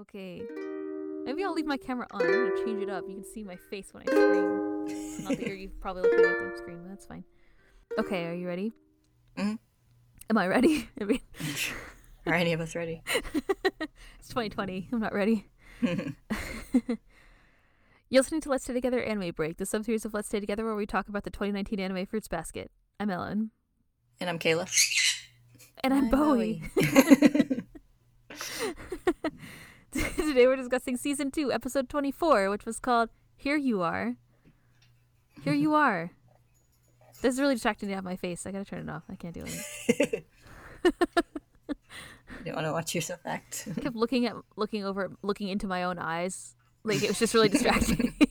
Okay. Maybe I'll leave my camera on. I'm gonna change it up. You can see my face when I scream. Not that you're you're probably looking at the screen, but that's fine. Okay, are you ready? Mhm. Am I ready? I mean, Are any of us ready? it's 2020. I'm not ready. You're listening to Let's Stay Together Anime Break, the sub-series of Let's Stay Together where we talk about the 2019 anime Fruits Basket. I'm Ellen. and I'm Kayla. And I'm, I'm Bowie. Bowie. Today we're discussing season two, episode 24, which was called Here You Are. Here You Are. This is really distracting to have my face. I gotta turn it off. I can't do it. I don't want to watch yourself act. I kept looking at, looking over, looking into my own eyes. Like it was just really distracting.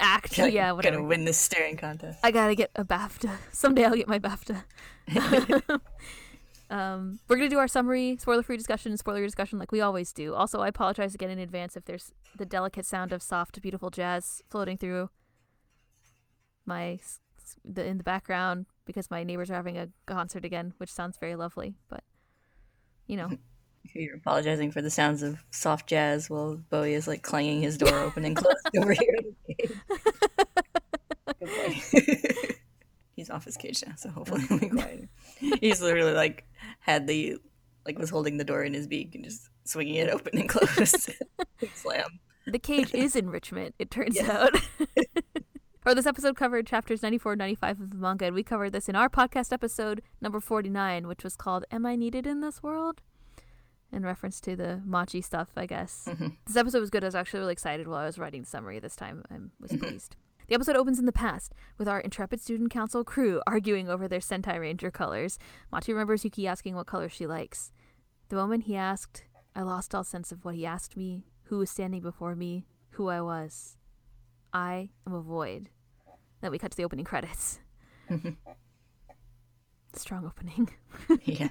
Act, Like, yeah, whatever. Gonna win this staring contest. I gotta get a BAFTA. Someday I'll get my BAFTA. Um, we're gonna do our summary, spoiler-free discussion, spoiler discussion like we always do. Also, I apologize again in advance if there's the delicate sound of soft, beautiful jazz floating through my the in the background because my neighbors are having a concert again, which sounds very lovely. But you know, You're apologizing for the sounds of soft jazz while Bowie is like clanging his door open and closed over here. in his cage. Good boy. He's off his cage now, so hopefully he'll be quieter. He's literally like had the like was holding the door in his beak and just swinging it open and closed. Slam. the cage is enrichment. It turns Yes. out. Or this episode covered chapters 94 and 95 of the manga, and we covered this in our podcast episode number 49, which was called Am I Needed in This World? In reference to the Machi stuff, I guess. Mhm. This episode was good. I was actually really excited while I was writing the summary this time. I was pleased. The episode opens in the past with our intrepid student council crew arguing over their Sentai Ranger colors. Machi remembers Yuki asking what color she likes. The moment he asked, I lost all sense of what he asked me, who was standing before me, who I was. I am a void. Then we cut to the opening credits. Strong opening. Yeah.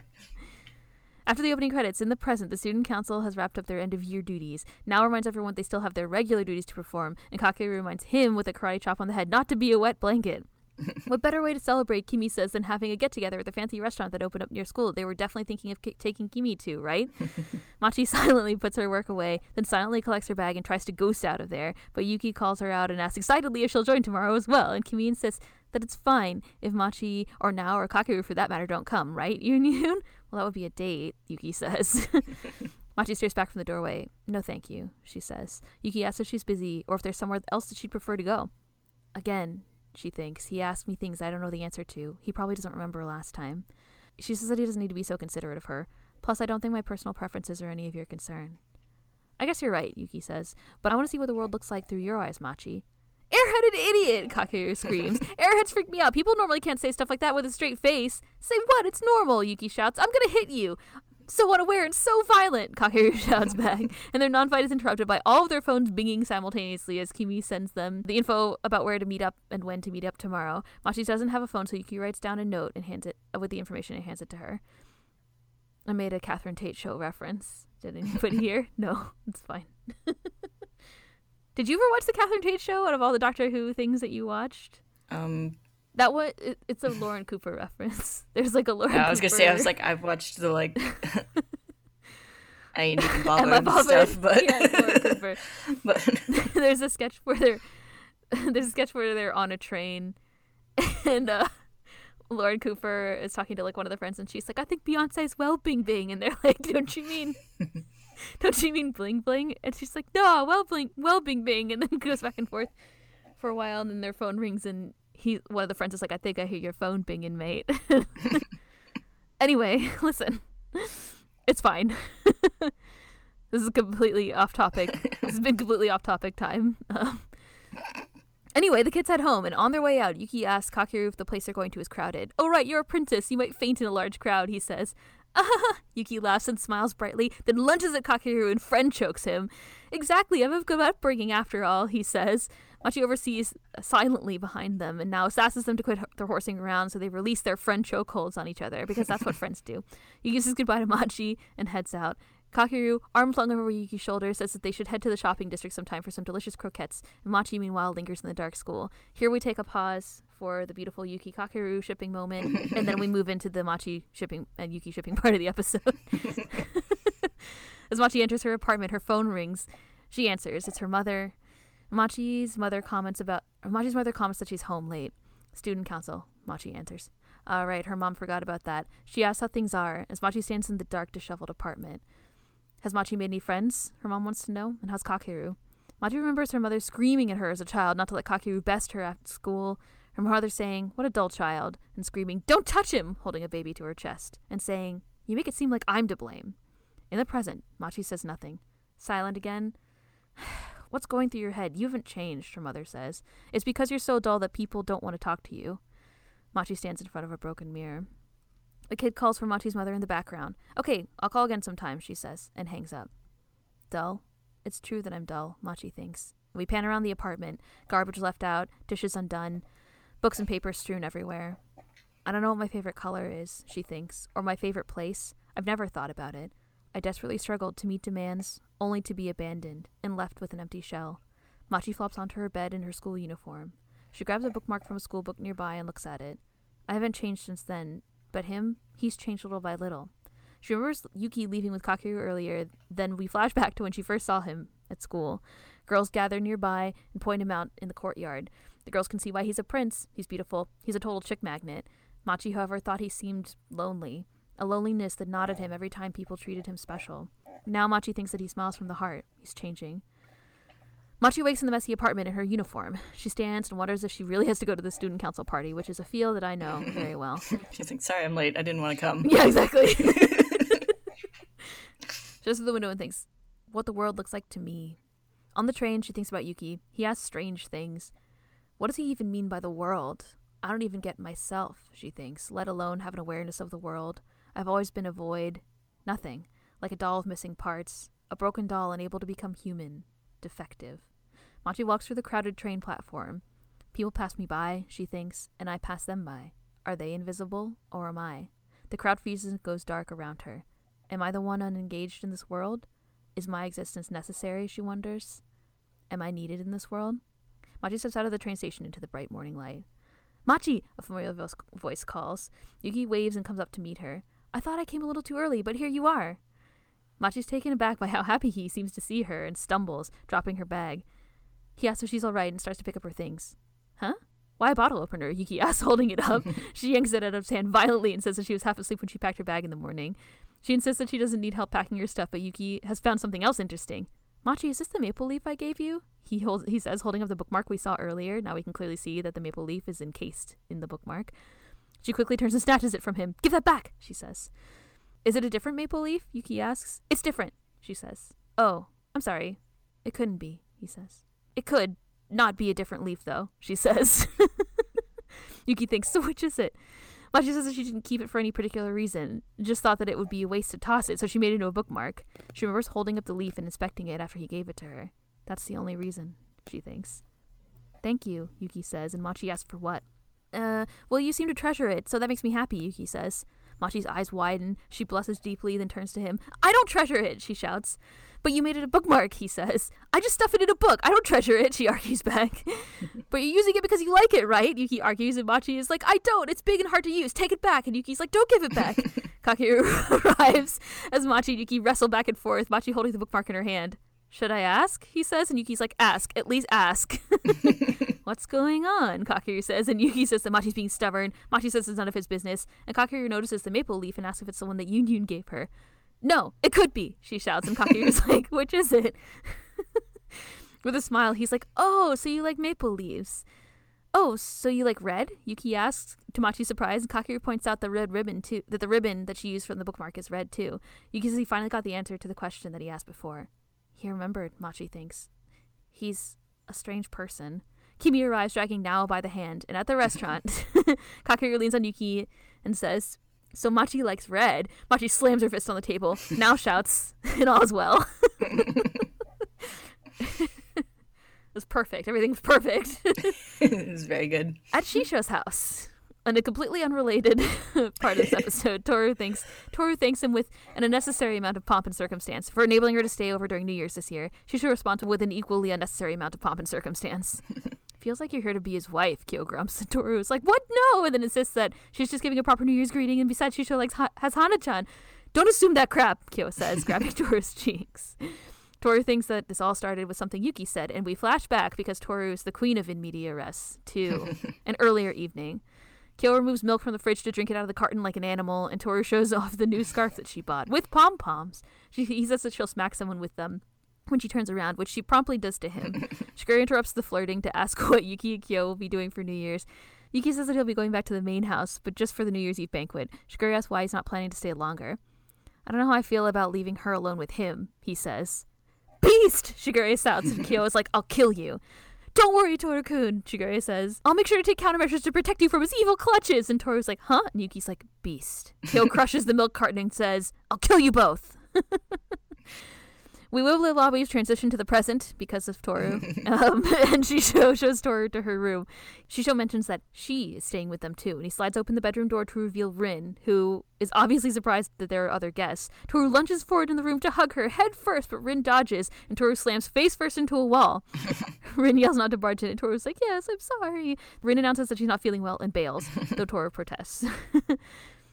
After the opening credits, in the present, the student council has wrapped up their end of year duties. Nao reminds everyone they still have their regular duties to perform, and Kakeru reminds him with a karate chop on the head not to be a wet blanket. what better way to celebrate, Kimi says, than having a get together at the fancy restaurant that opened up near school? They were definitely thinking of ki- taking Kimi to, right? Machi silently puts her work away, then silently collects her bag and tries to ghost out of there. But Yuki calls her out and asks excitedly if she'll join tomorrow as well, and Kimi insists that it's fine if Machi or Nao or Kakeru for that matter don't come, right, Yoon? Well, that would be a date, Yuki says. Machi stares back from the doorway. No, thank you, she says. Yuki asks if she's busy or if there's somewhere else that she'd prefer to go. Again, she thinks. He asked me things I don't know the answer to. He probably doesn't remember last time. She says that he doesn't need to be so considerate of her. Plus, I don't think my personal preferences are any of your concern. I guess you're right, Yuki says, but I want to see what the world looks like through your eyes, Machi. Airheaded idiot! Kakeru screams. Airheads freak me out. People normally can't say stuff like that with a straight face. Say what? It's normal, Yuki shouts. I'm gonna hit you. So unaware and so violent, Kakeru shouts back. And their non-fight is interrupted by all of their phones binging simultaneously as Kimi sends them the info about where to meet up and when to meet up tomorrow. Machi doesn't have a phone, so Yuki writes down a note and hands it uh, with the information and hands it to her. I made a Catherine Tate show reference. Did anybody hear? No, it's fine. Did you ever watch the Catherine Tate show out of all the Doctor Who things that you watched? Um That one, it, it's a Lauren Cooper reference. There's like a Lauren. Cooper. I was gonna say I was like I've watched the like I ain't even bother Emma and stuff, but yeah, Cooper. but there's a sketch where they're there's a sketch where they're on a train, and uh, Lauren Cooper is talking to like one of the friends, and she's like, "I think Beyonce's well Bing Bing," and they're like, "Don't you mean?" Don't you mean bling bling? And she's like, no, well bling, well bing bing, and then goes back and forth for a while, and then their phone rings, and he, one of the friends is like, I think I hear your phone binging, mate. anyway, listen, it's fine. this is completely off topic. This has been completely off topic time. Um, Anyway, the kids head home, and on their way out, Yuki asks Kakeru if the place they're going to is crowded. Oh, right, you're a princess. You might faint in a large crowd, he says. Yuki laughs and smiles brightly, then lunges at Kakeru and friend chokes him. Exactly, I'm of good upbringing after all, he says. Machi oversees silently behind them and now asks them to quit their horsing around so they release their friend chokeholds on each other because that's what friends do. Yuki says goodbye to Machi and heads out. Kakeru, arm flung over Yuki's shoulder, says that they should head to the shopping district sometime for some delicious croquettes, and Machi meanwhile lingers in the dark school. Here we take a pause for the beautiful Yuki Kakeru shipping moment, and then we move into the Machi shipping and Yuki shipping part of the episode. As Machi enters her apartment, her phone rings. She answers. It's her mother. Machi's mother comments about Machi's mother comments that she's home late. Student council. Machi answers. All right, her mom forgot about that. She asks how things are as Machi stands in the dark, disheveled apartment. Has Machi made any friends? Her mom wants to know. And how's Kakeru? Machi remembers her mother screaming at her as a child not to let Kakeru best her at school. Her mother saying, What a dull child, and screaming, Don't touch him, holding a baby to her chest, and saying, You make it seem like I'm to blame. In the present, Machi says nothing. Silent again. What's going through your head? You haven't changed, her mother says. It's because you're so dull that people don't want to talk to you. Machi stands in front of a broken mirror. The kid calls for Machi's mother in the background. Okay, I'll call again sometime, she says, and hangs up. Dull? It's true that I'm dull, Machi thinks. We pan around the apartment, garbage left out, dishes undone, books and papers strewn everywhere. I don't know what my favorite color is, she thinks, or my favorite place. I've never thought about it. I desperately struggled to meet demands, only to be abandoned and left with an empty shell. Machi flops onto her bed in her school uniform. She grabs a bookmark from a school book nearby and looks at it. I haven't changed since then, but him, he's changed little by little. She remembers Yuki leaving with Kakeru earlier, then we flash back to when she first saw him at school. Girls gather nearby and point him out in the courtyard. The girls can see why he's a prince. He's beautiful. He's a total chick magnet. Machi, however, thought he seemed lonely, a loneliness that gnawed at him every time people treated him special. Now Machi thinks that he smiles from the heart. He's changing. Machi wakes in the messy apartment in her uniform. She stands and wonders if she really has to go to the student council party, which is a feel that I know very well. She's like, sorry, I'm late. I didn't want to come. yeah, exactly. She just at the window and thinks, what the world looks like to me. On the train, she thinks about Yuki. He asks strange things. What does he even mean by the world? I don't even get myself, she thinks, let alone have an awareness of the world. I've always been a void. Nothing. Like a doll of missing parts. A broken doll unable to become human. Defective. Machi walks through the crowded train platform. People pass me by, she thinks, and I pass them by. Are they invisible, or am I? The crowd freezes and goes dark around her. Am I the one unengaged in this world? Is my existence necessary, she wonders? Am I needed in this world? Machi steps out of the train station into the bright morning light. Machi! A familiar voice calls. Yuki waves and comes up to meet her. I thought I came a little too early, but here you are. Machi's taken aback by how happy he seems to see her and stumbles, dropping her bag. He asks if she's all right and starts to pick up her things. Huh? Why a bottle opener? Yuki asks, holding it up. she yanks it out of his hand violently and says that she was half asleep when she packed her bag in the morning. She insists that she doesn't need help packing her stuff, but Yuki has found something else interesting. Machi, is this the maple leaf I gave you? He holds he says, holding up the bookmark we saw earlier. Now we can clearly see that the maple leaf is encased in the bookmark. She quickly turns and snatches it from him. Give that back, she says. Is it a different maple leaf? Yuki asks. It's different, she says. Oh, I'm sorry. It couldn't be, he says. It could not be a different leaf, though, she says. Yuki thinks, so which is it? Machi says that she didn't keep it for any particular reason, just thought that it would be a waste to toss it, so she made it into a bookmark. She remembers holding up the leaf and inspecting it after he gave it to her. That's the only reason, she thinks. Thank you, Yuki says, and Machi asks for what. Uh, well, you seem to treasure it, so that makes me happy, Yuki says. Machi's eyes widen. She blushes deeply, then turns to him. I don't treasure it, she shouts. But you made it a bookmark, he says. I just stuff it in a book. I don't treasure it, she argues back. but you're using it because you like it, right? Yuki argues, and Machi is like, I don't. It's big and hard to use. Take it back. And Yuki's like, don't give it back. Kakeru arrives as Machi and Yuki wrestle back and forth, Machi holding the bookmark in her hand. Should I ask? He says, and Yuki's like, ask. At least ask. What's going on? Kakeru says, and Yuki says that Machi's being stubborn. Machi says it's none of his business, and Kakeru notices the maple leaf and asks if it's the one that Yun Yun gave her. No, it could be, she shouts, and Kakeru's like, which is it? With a smile, he's like, oh, so you like maple leaves. Oh, so you like red? Yuki asks, to Machi's surprise, and Kakeru points out the red ribbon too that the ribbon that she used from the bookmark is red too. Yuki says he finally got the answer to the question that he asked before. He remembered, Machi thinks. He's a strange person. Kimi arrives dragging Nao by the hand, and at the restaurant, Kakeru leans on Yuki and says, So Machi likes red. Machi slams her fist on the table. Nao shouts, and all's well. it was perfect. Everything's perfect. it was very good. At Shisho's house, on a completely unrelated part of this episode, Toru thanks Toru thanks him with an unnecessary amount of pomp and circumstance for enabling her to stay over during New Year's this year. Shisho responds with an equally unnecessary amount of pomp and circumstance. Feels like you're here to be his wife, Kyo grumps. And Toru is like, what? No! And then insists that she's just giving a proper New Year's greeting, and besides, Shisho likes ha- has Hana-chan. Don't assume that crap, Kyo says, grabbing Toru's cheeks. Toru thinks that this all started with something Yuki said, and we flash back because Toru is the queen of in media res to an earlier evening. Kyo removes milk from the fridge to drink it out of the carton like an animal, and Toru shows off the new scarf that she bought with pom poms. He says that she'll smack someone with them when she turns around, which she promptly does to him. Shigure interrupts the flirting to ask what Yuki and Kyo will be doing for New Year's. Yuki says that he'll be going back to the main house, but just for the New Year's Eve banquet. Shigure asks why he's not planning to stay longer. I don't know how I feel about leaving her alone with him, he says. Beast! Shigure shouts, and Kyo is like, I'll kill you. Don't worry, Toru-kun, Shigure says. I'll make sure to take countermeasures to protect you from his evil clutches. And Toru's like, huh? And Yuki's like, beast. Kyo crushes the milk carton and says, I'll kill you both. We will Lobby's transition to the present because of Toru, um, and Shisho shows Toru to her room. Shisho mentions that she is staying with them too, and he slides open the bedroom door to reveal Rin, who is obviously surprised that there are other guests. Toru lunges forward in the room to hug her head first, but Rin dodges, and Toru slams face first into a wall. Rin yells not to barge in, and Toru's like, "Yes, I'm sorry." Rin announces that she's not feeling well and bails, though Toru protests.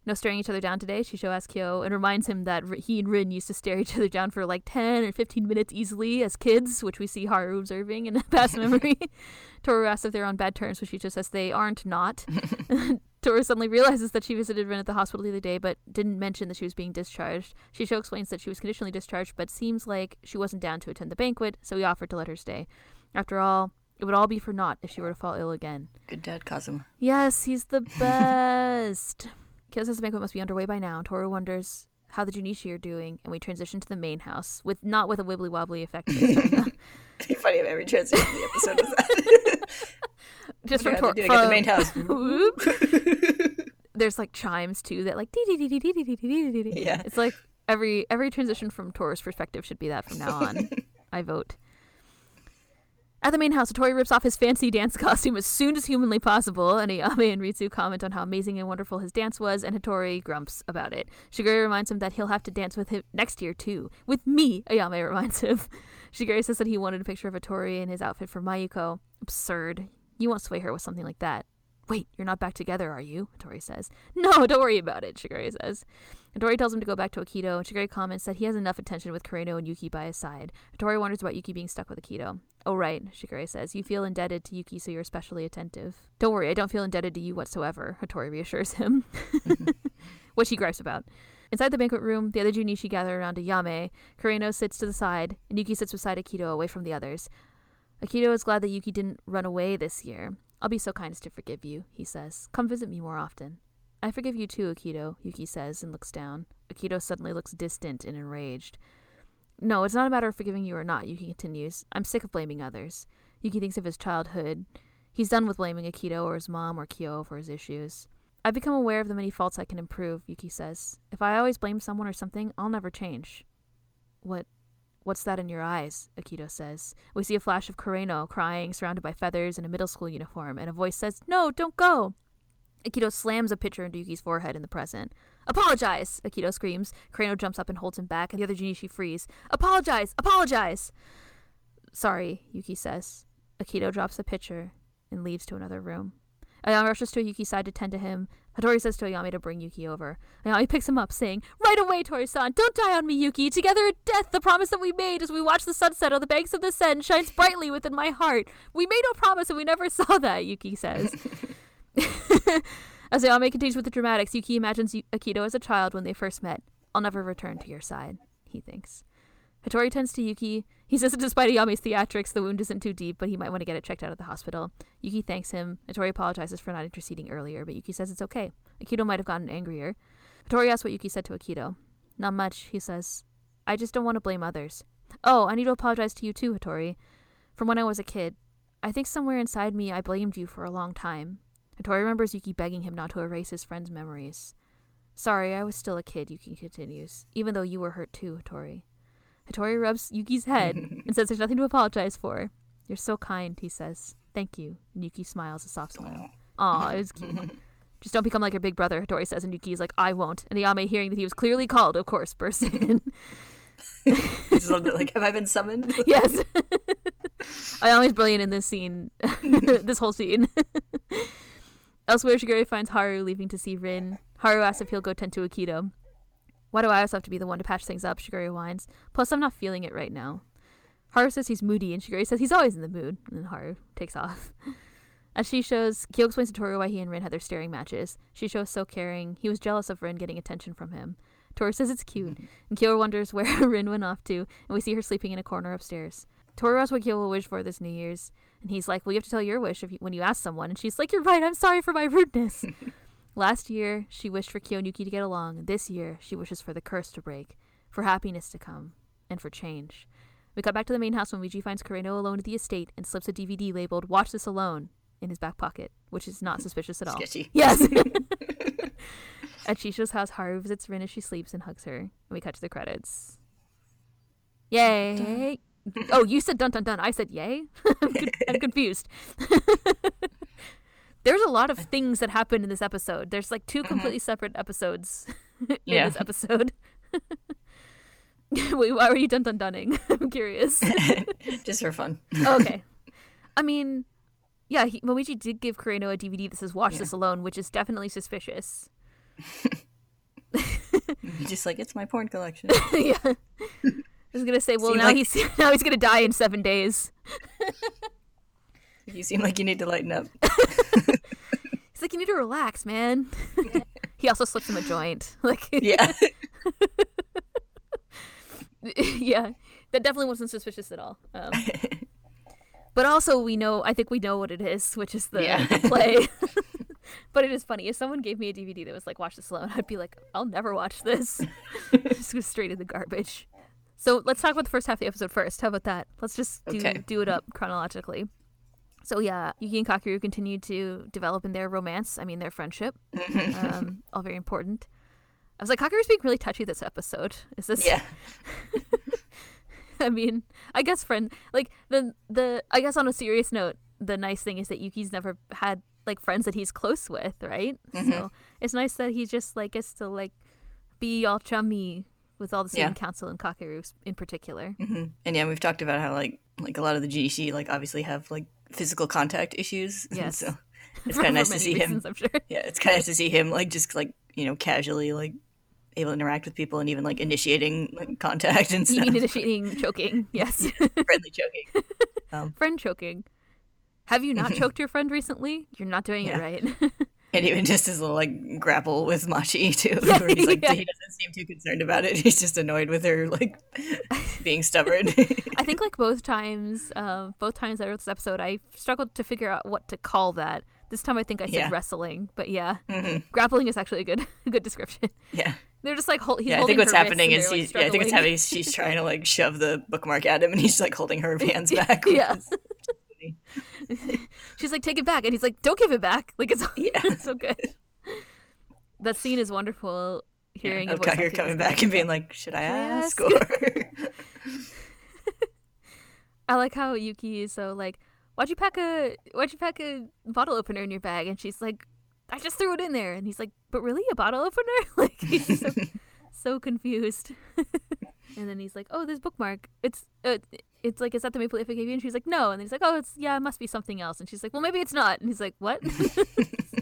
No staring each other down today, Shisho asks Kyo and reminds him that he and Rin used to stare each other down for like 10 or 15 minutes easily as kids, which we see Haru observing in a past memory. Toru asks if they're on bad terms, which Shisho says they aren't not. Toru suddenly realizes that she visited Rin at the hospital the other day, but didn't mention that she was being discharged. Shisho explains that she was conditionally discharged, but seems like she wasn't down to attend the banquet, so he offered to let her stay. After all, it would all be for naught if she were to fall ill again. Good dad, Kazuma. Yes, he's the best. Kyo says banquet must be underway by now. Toru wonders how the Junishi are doing, and we transition to the main house with not with a wibbly wobbly effect. It'd funny if every transition in the episode was that. Just from, Tor- from the main house. There's like chimes too that like yeah. It's like every every transition from Toru's perspective should be that from now on. I vote. At the main house, Tori rips off his fancy dance costume as soon as humanly possible, and Ayame and Ritsu comment on how amazing and wonderful his dance was, and Hattori grumps about it. Shigure reminds him that he'll have to dance with him next year too. With me, Ayame reminds him. Shigure says that he wanted a picture of Hattori in his outfit for Mayuko. Absurd. You won't sway her with something like that. Wait, you're not back together, are you? Hattori says. No, don't worry about it, Shigure says. Hattori tells him to go back to Akito, and Shigure comments that he has enough attention with Kureno and Yuki by his side. Hattori wonders about Yuki being stuck with Akito. Oh, right, Shigure says. You feel indebted to Yuki, so you're especially attentive. Don't worry, I don't feel indebted to you whatsoever, Hattori reassures him. what she gripes about. Inside the banquet room, the other Junishi gather around Ayame. Kureno sits to the side, and Yuki sits beside Akito, away from the others. Akito is glad that Yuki didn't run away this year. I'll be so kind as to forgive you, he says. Come visit me more often. I forgive you too, Akito, Yuki says and looks down. Akito suddenly looks distant and enraged. No, it's not a matter of forgiving you or not, Yuki continues. I'm sick of blaming others. Yuki thinks of his childhood. He's done with blaming Akito or his mom or Kyo for his issues. I've become aware of the many faults I can improve, Yuki says. If I always blame someone or something, I'll never change. What What's that in your eyes? Akito says. We see a flash of Kureno crying, surrounded by feathers in a middle school uniform, and a voice says, No, don't go! Akito slams a pitcher into Yuki's forehead in the present. Apologize! Akito screams. Kureno jumps up and holds him back, and the other Junishi freeze. Apologize! Apologize! Sorry, Yuki says. Akito drops the pitcher and leaves to another room. Ayame rushes to Yuki's side to tend to him. Hattori says to Ayame to bring Yuki over. Ayame picks him up, saying, Right away, Tori-san! Don't die on me, Yuki! Together at death, the promise that we made as we watched the sunset on the banks of the Seine shines brightly within my heart. We made no promise and we never saw that, Yuki says. as Ayame continues with the dramatics, Yuki imagines Akito as a child when they first met. I'll never return to your side, he thinks. Hattori tends to Yuki. He says that despite Ayame's theatrics, the wound isn't too deep, but he might want to get it checked out at the hospital. Yuki thanks him. Hattori apologizes for not interceding earlier, but Yuki says it's okay. Akito might have gotten angrier. Hattori asks what Yuki said to Akito. Not much, he says. I just don't want to blame others. Oh, I need to apologize to you too, Hattori. From when I was a kid, I think somewhere inside me I blamed you for a long time. Hattori remembers Yuki begging him not to erase his friend's memories. Sorry, I was still a kid, Yuki continues, even though you were hurt too, Hattori. Hattori rubs Yuki's head and says there's nothing to apologize for. You're so kind, he says. Thank you. And Yuki smiles a soft smile. Aw, it was cute. Just don't become like your big brother, Hattori says, and Yuki's like, I won't. And Ayame, hearing that he was clearly called, of course, bursts in. A little bit like, have I been summoned? yes. Ayame's brilliant in this scene, this whole scene. Elsewhere, Shigure finds Haru leaving to see Rin. Haru asks if he'll go tend to Akito. Why do I always have to be the one to patch things up? Shigure whines. Plus, I'm not feeling it right now. Haru says he's moody, and Shigure says he's always in the mood. And then Haru takes off. As she shows, Kyo explains to Toru why he and Rin had their staring matches. Shisho's so caring. He was jealous of Rin getting attention from him. Toru says it's cute, and Kyo wonders where Rin went off to, and we see her sleeping in a corner upstairs. Toru asks what Kyo will wish for this New Year's, and he's like, "Well, you have to tell your wish if you, when you ask someone." And she's like, "You're right. I'm sorry for my rudeness." Last year, she wished for Yuki to get along. This year, she wishes for the curse to break, for happiness to come, and for change. We cut back to the main house when Momiji finds Kureno alone at the estate and slips a DVD labeled "Watch This Alone" in his back pocket, which is not suspicious at all. Sketchy. Yes. At Shisho's house, Haru visits Rin as she sleeps and hugs her. And we cut to the credits. Yay! Oh, you said dun dun dun. I said yay. I'm, con- I'm confused. There's a lot of things that happen in this episode. There's like two mm-hmm. completely separate episodes in Yeah. this episode. Wait, why were you dun dun dunning? I'm curious. Just for fun. okay. I mean, yeah, he, Momiji did give Kureno a DVD that says "Watch Yeah. This Alone," which is definitely suspicious. Just like, it's my porn collection. yeah. I was gonna say, well, now like- he's now he's gonna die in seven days. you seem like you need to lighten up. He's like, you need to relax, man. he also slips him a joint. Like, Yeah. yeah, that definitely wasn't suspicious at all. Um, but also, we know, I think we know what it is, which is the, Yeah. the play. but it is funny. If someone gave me a DVD that was like, watch this alone, I'd be like, I'll never watch this. just go straight in the garbage. So let's talk about the first half of the episode first. How about that? Let's just do, Okay. do it up chronologically. So yeah, Yuki and Kakeru continue to develop in their romance. I mean, their friendship. um, all very important. I was like, Kakeru's being really touchy this episode. Is this? yeah. I mean, I guess friend like the the I guess on a serious note, the nice thing is that Yuki's never had like friends that he's close with, right? Mm-hmm. So it's nice that he just like gets to like be all chummy with all the student Yeah. council and Kakeru in particular. hmm And yeah, we've talked about how like like a lot of the GDC like obviously have like physical contact issues. Yes. so it's kind of nice to see him. I'm sure. Yeah, it's kind of nice to see him like just like you know casually like able to interact with people and even like initiating like, contact and stuff. Initiating choking, yes. friendly choking. friend choking. Have you not choked your friend recently? You're not doing Yeah. it right. And even just his little like grapple with Machi too, Yeah, where he's like yeah. he doesn't seem too concerned about it. He's just annoyed with her like being stubborn. I think like both times, uh, both times I wrote this episode, I struggled to figure out what to call that. This time I think I said Yeah. wrestling, but yeah, Mhm. grappling is actually a good a good description. Yeah. They're just like hold, he's yeah, I think what's happening is they're, like, he's, yeah, I think what's happening she's trying to like shove the bookmark at him, and he's like holding her hands back. Yeah. She's like, take it back, and he's like, don't give it back. Like it's, Yeah. it's so good. That scene is wonderful. Hearing of a voice coming back and being like, "Should I I ask?" ask? Or I like how Yuki is so like, why'd you pack a why'd you pack a bottle opener in your bag? And she's like, I just threw it in there. And he's like, but really, a bottle opener? like he's so, so confused. And then he's like, oh, this bookmark. It's uh, it's like, is that the Maple Leaf I gave you? And she's like, no. And then he's like, oh, it's yeah, it must be something else. And she's like, well, maybe it's not. And he's like, what?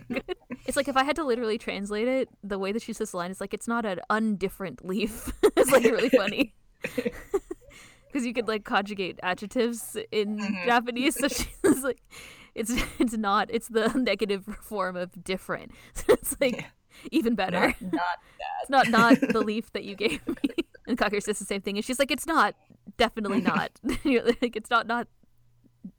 It's like if I had to literally translate it, the way that she says the line is like it's not an undifferent leaf. it's like really funny because you could like conjugate adjectives in Mhm. Japanese. So she's like, it's it's not. It's the negative form of different. So it's like Yeah. even better. not, not It's not not the leaf that you gave me. And Kakeru says the same thing, and she's like, it's not. Definitely not. Like, it's not not.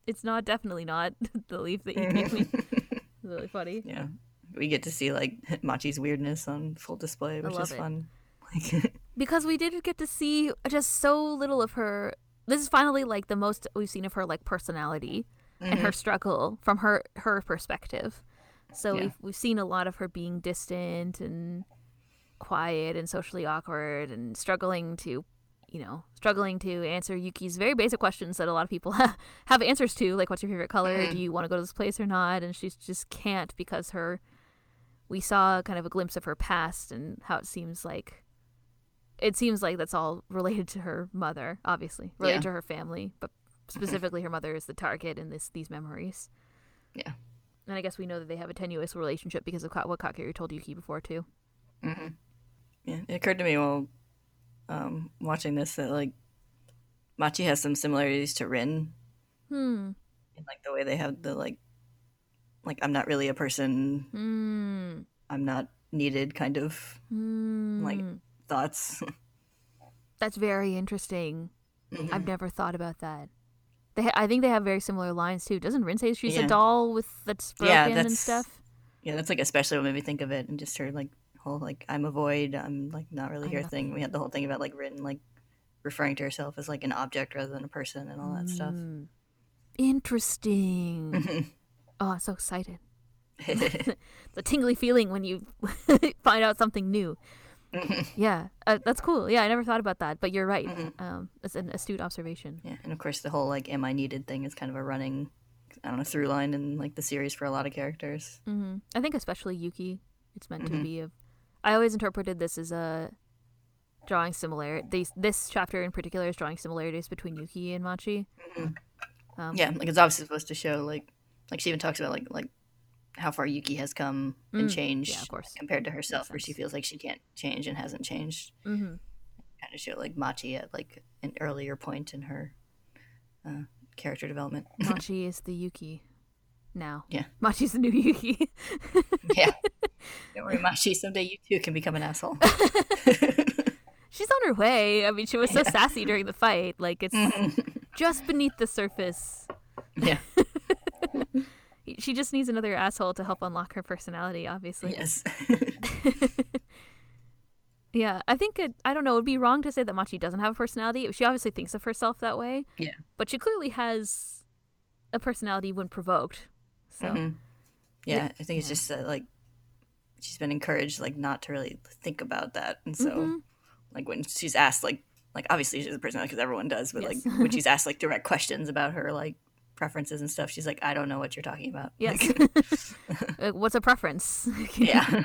It's not definitely not the leaf that you gave me. It's really funny. yeah. We get to see like Machi's weirdness on full display, which is it. fun. Like, because we didn't get to see just so little of her. This is finally like the most we've seen of her like personality and her mm-hmm. struggle from her her perspective. So Yeah. we've we've seen a lot of her being distant and quiet and socially awkward and struggling to you know struggling to answer Yuki's very basic questions that a lot of people have answers to like what's your favorite color mm-hmm. do you want to go to this place or not and she just can't because her we saw kind of a glimpse of her past and how it seems like it seems like that's all related to her mother, obviously related Yeah. to her family, but specifically her mother is the target in this these memories. Yeah. And I guess we know that they have a tenuous relationship because of what Kakeru told Yuki before too. Hmm Yeah, it occurred to me while um, watching this that like Machi has some similarities to Rin Hmm. in like the way they have the like like I'm not really a person, Hmm. I'm not needed kind of Hmm. Like- thoughts. That's very interesting. Mhm. I've never thought about that. They, ha- I think they have very similar lines too. Doesn't Rin say she's Yeah. a doll with that's broken Yeah, and stuff? yeah, that's like especially what made me think of it and just her like whole like I'm a void, I'm like not really I'm here thing. We had the whole thing about like written like referring to herself as like an object rather than a person and all that stuff. Mm. Interesting. Mhm. oh, I'm so excited. the tingly feeling when you find out something new. Yeah, uh, that's cool. Yeah, I never thought about that, but you're right. Mhm. Um, it's an astute observation. Yeah, and of course the whole like "am I needed" thing is kind of a running, I don't know, through line in like the series for a lot of characters. Mm-hmm. I think especially Yuki, it's meant to Mhm. be a. I always interpreted this as a drawing similar. These this chapter in particular is drawing similarities between Yuki and Machi. Mhm. Um, Yeah, like it's obviously supposed to show like, like she even talks about like like how far Yuki has come and Mm, changed yeah, of course. compared to herself, where she feels like she can't change and hasn't changed. hmm Kind of show like Machi at like an earlier point in her uh, character development. Machi is the Yuki now. Yeah. Machi's the new Yuki. yeah, don't worry, Machi. Someday you too can become an asshole. She's on her way. I mean, she was so sassy during the fight. Like it's just beneath the surface. yeah. She just needs another asshole to help unlock her personality, obviously. Yes. Yeah, I think it, I don't know. It would be wrong to say that Machi doesn't have a personality. She obviously thinks of herself that way. Yeah. But she clearly has a personality when provoked. So Mhm. Yeah, I think it's yeah. just that like she's been encouraged like not to really think about that, and so Mhm. like when she's asked like like obviously she's a personality because everyone does, but Yes. like when she's asked like direct questions about her like preferences and stuff, she's like, I don't know what you're talking about. yes. Like, Uh, What's a preference? yeah,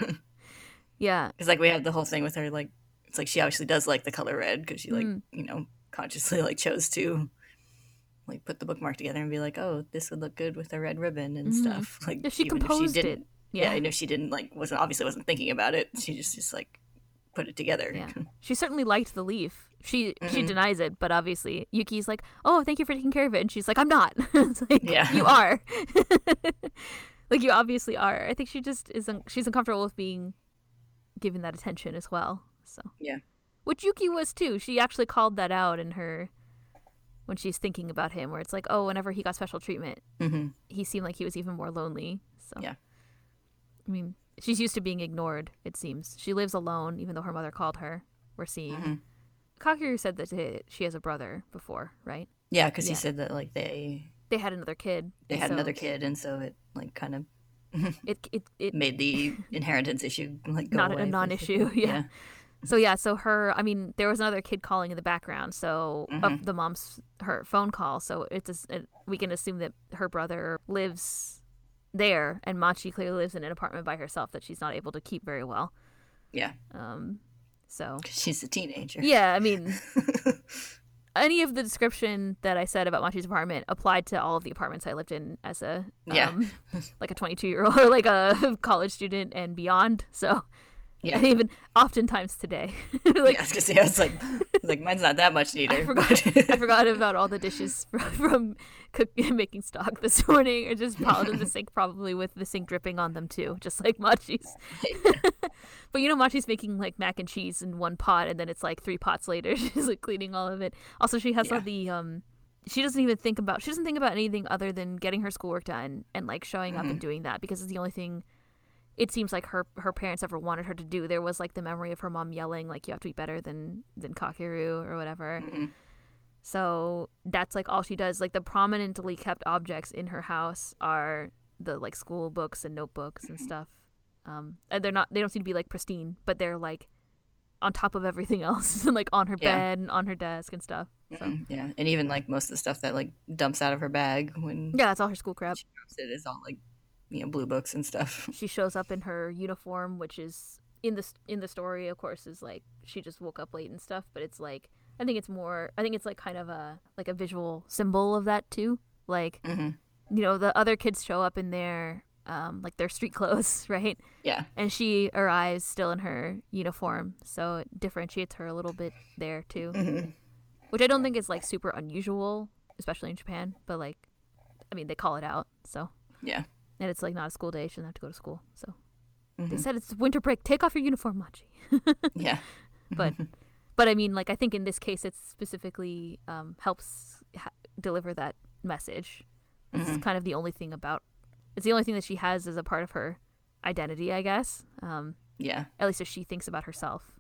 yeah. because like we have the whole thing with her like it's like she obviously does like the color red because she like Mm. you know consciously like chose to like put the bookmark together and be like, oh, this would look good with a red ribbon and Mhm. stuff. Like Yeah, she composed she it. Didn't, yeah. Yeah. I know she didn't like wasn't obviously wasn't thinking about it. She just just like put it together. Yeah. She certainly liked the leaf. She she Mhm. denies it, but obviously Yuki's like, "Oh, thank you for taking care of it," and she's like, "I'm not." it's like, Yeah. you are. like you obviously are. I think she just isn't. She's uncomfortable with being given that attention as well. So Yeah. which Yuki was too. She actually called that out in her when she's thinking about him, where it's like, oh, whenever he got special treatment, hmm he seemed like he was even more lonely. So Yeah. I mean, she's used to being ignored. It seems she lives alone, even though her mother called her. We're seeing. hmm Kakeru said that she has a brother before, right? Yeah, because Yeah. he said that like they They had another kid. they had so another kid, and so it like kind of It it, it made the inheritance issue like go Not a non-issue, basically. yeah. so yeah, so her I mean, there was another kid calling in the background, so of Mhm. the mom's her phone call, so it's a we can assume that her brother lives there and Machi clearly lives in an apartment by herself that she's not able to keep very well. yeah. Um so she's a teenager. yeah, I mean, any of the description that I said about Machi's apartment applied to all of the apartments I lived in as a Yeah. um, like a 22 year old or like a college student and beyond. So Yeah. and even oftentimes today, like yeah, I was gonna say, I was like, I was like, mine's not that much neater. I forgot, I forgot about all the dishes from, from cook, making stock this morning, or just piled in the sink, probably with the sink dripping on them too, just like Machi's. but you know, Machi's making like mac and cheese in one pot, and then it's like three pots later, she's like cleaning all of it. Also, she has all the um. She doesn't even think about. She doesn't think about anything other than getting her schoolwork done and like showing up and Mhm. doing that because it's the only thing. It seems like her her parents ever wanted her to do. There was like the memory of her mom yelling like you have to be better than than Kakeru or whatever. Mhm. So that's like all she does. Like the prominently kept objects in her house are the like school books and notebooks and stuff. Um, and they're not. They don't seem to be like pristine, but they're like on top of everything else, and like on her Yeah. bed and on her desk and stuff. So Yeah, and even like most of the stuff that like dumps out of her bag when yeah, that's all her school crap. she drops it is all like you know blue books and stuff. She shows up in her uniform, which is in the in the story, of course, is like she just woke up late and stuff. But it's like I think it's more. I think it's like kind of a like a visual symbol of that too. Like hmm you know the other kids show up in their um, like their street clothes, right? Yeah. And she arrives still in her uniform, so it differentiates her a little bit there too, hmm which I don't think is like super unusual, especially in Japan. But like, I mean, they call it out, so Yeah. And it's like not a school day; she doesn't have to go to school. So they Mhm. said it's winter break. Take off your uniform, Machi. Yeah. but but I mean, like I think in this case, it specifically um, helps ha- deliver that message. It's Mhm. kind of the only thing about. It's the only thing that she has as a part of her identity, I guess. Um, Yeah. at least if she thinks about herself,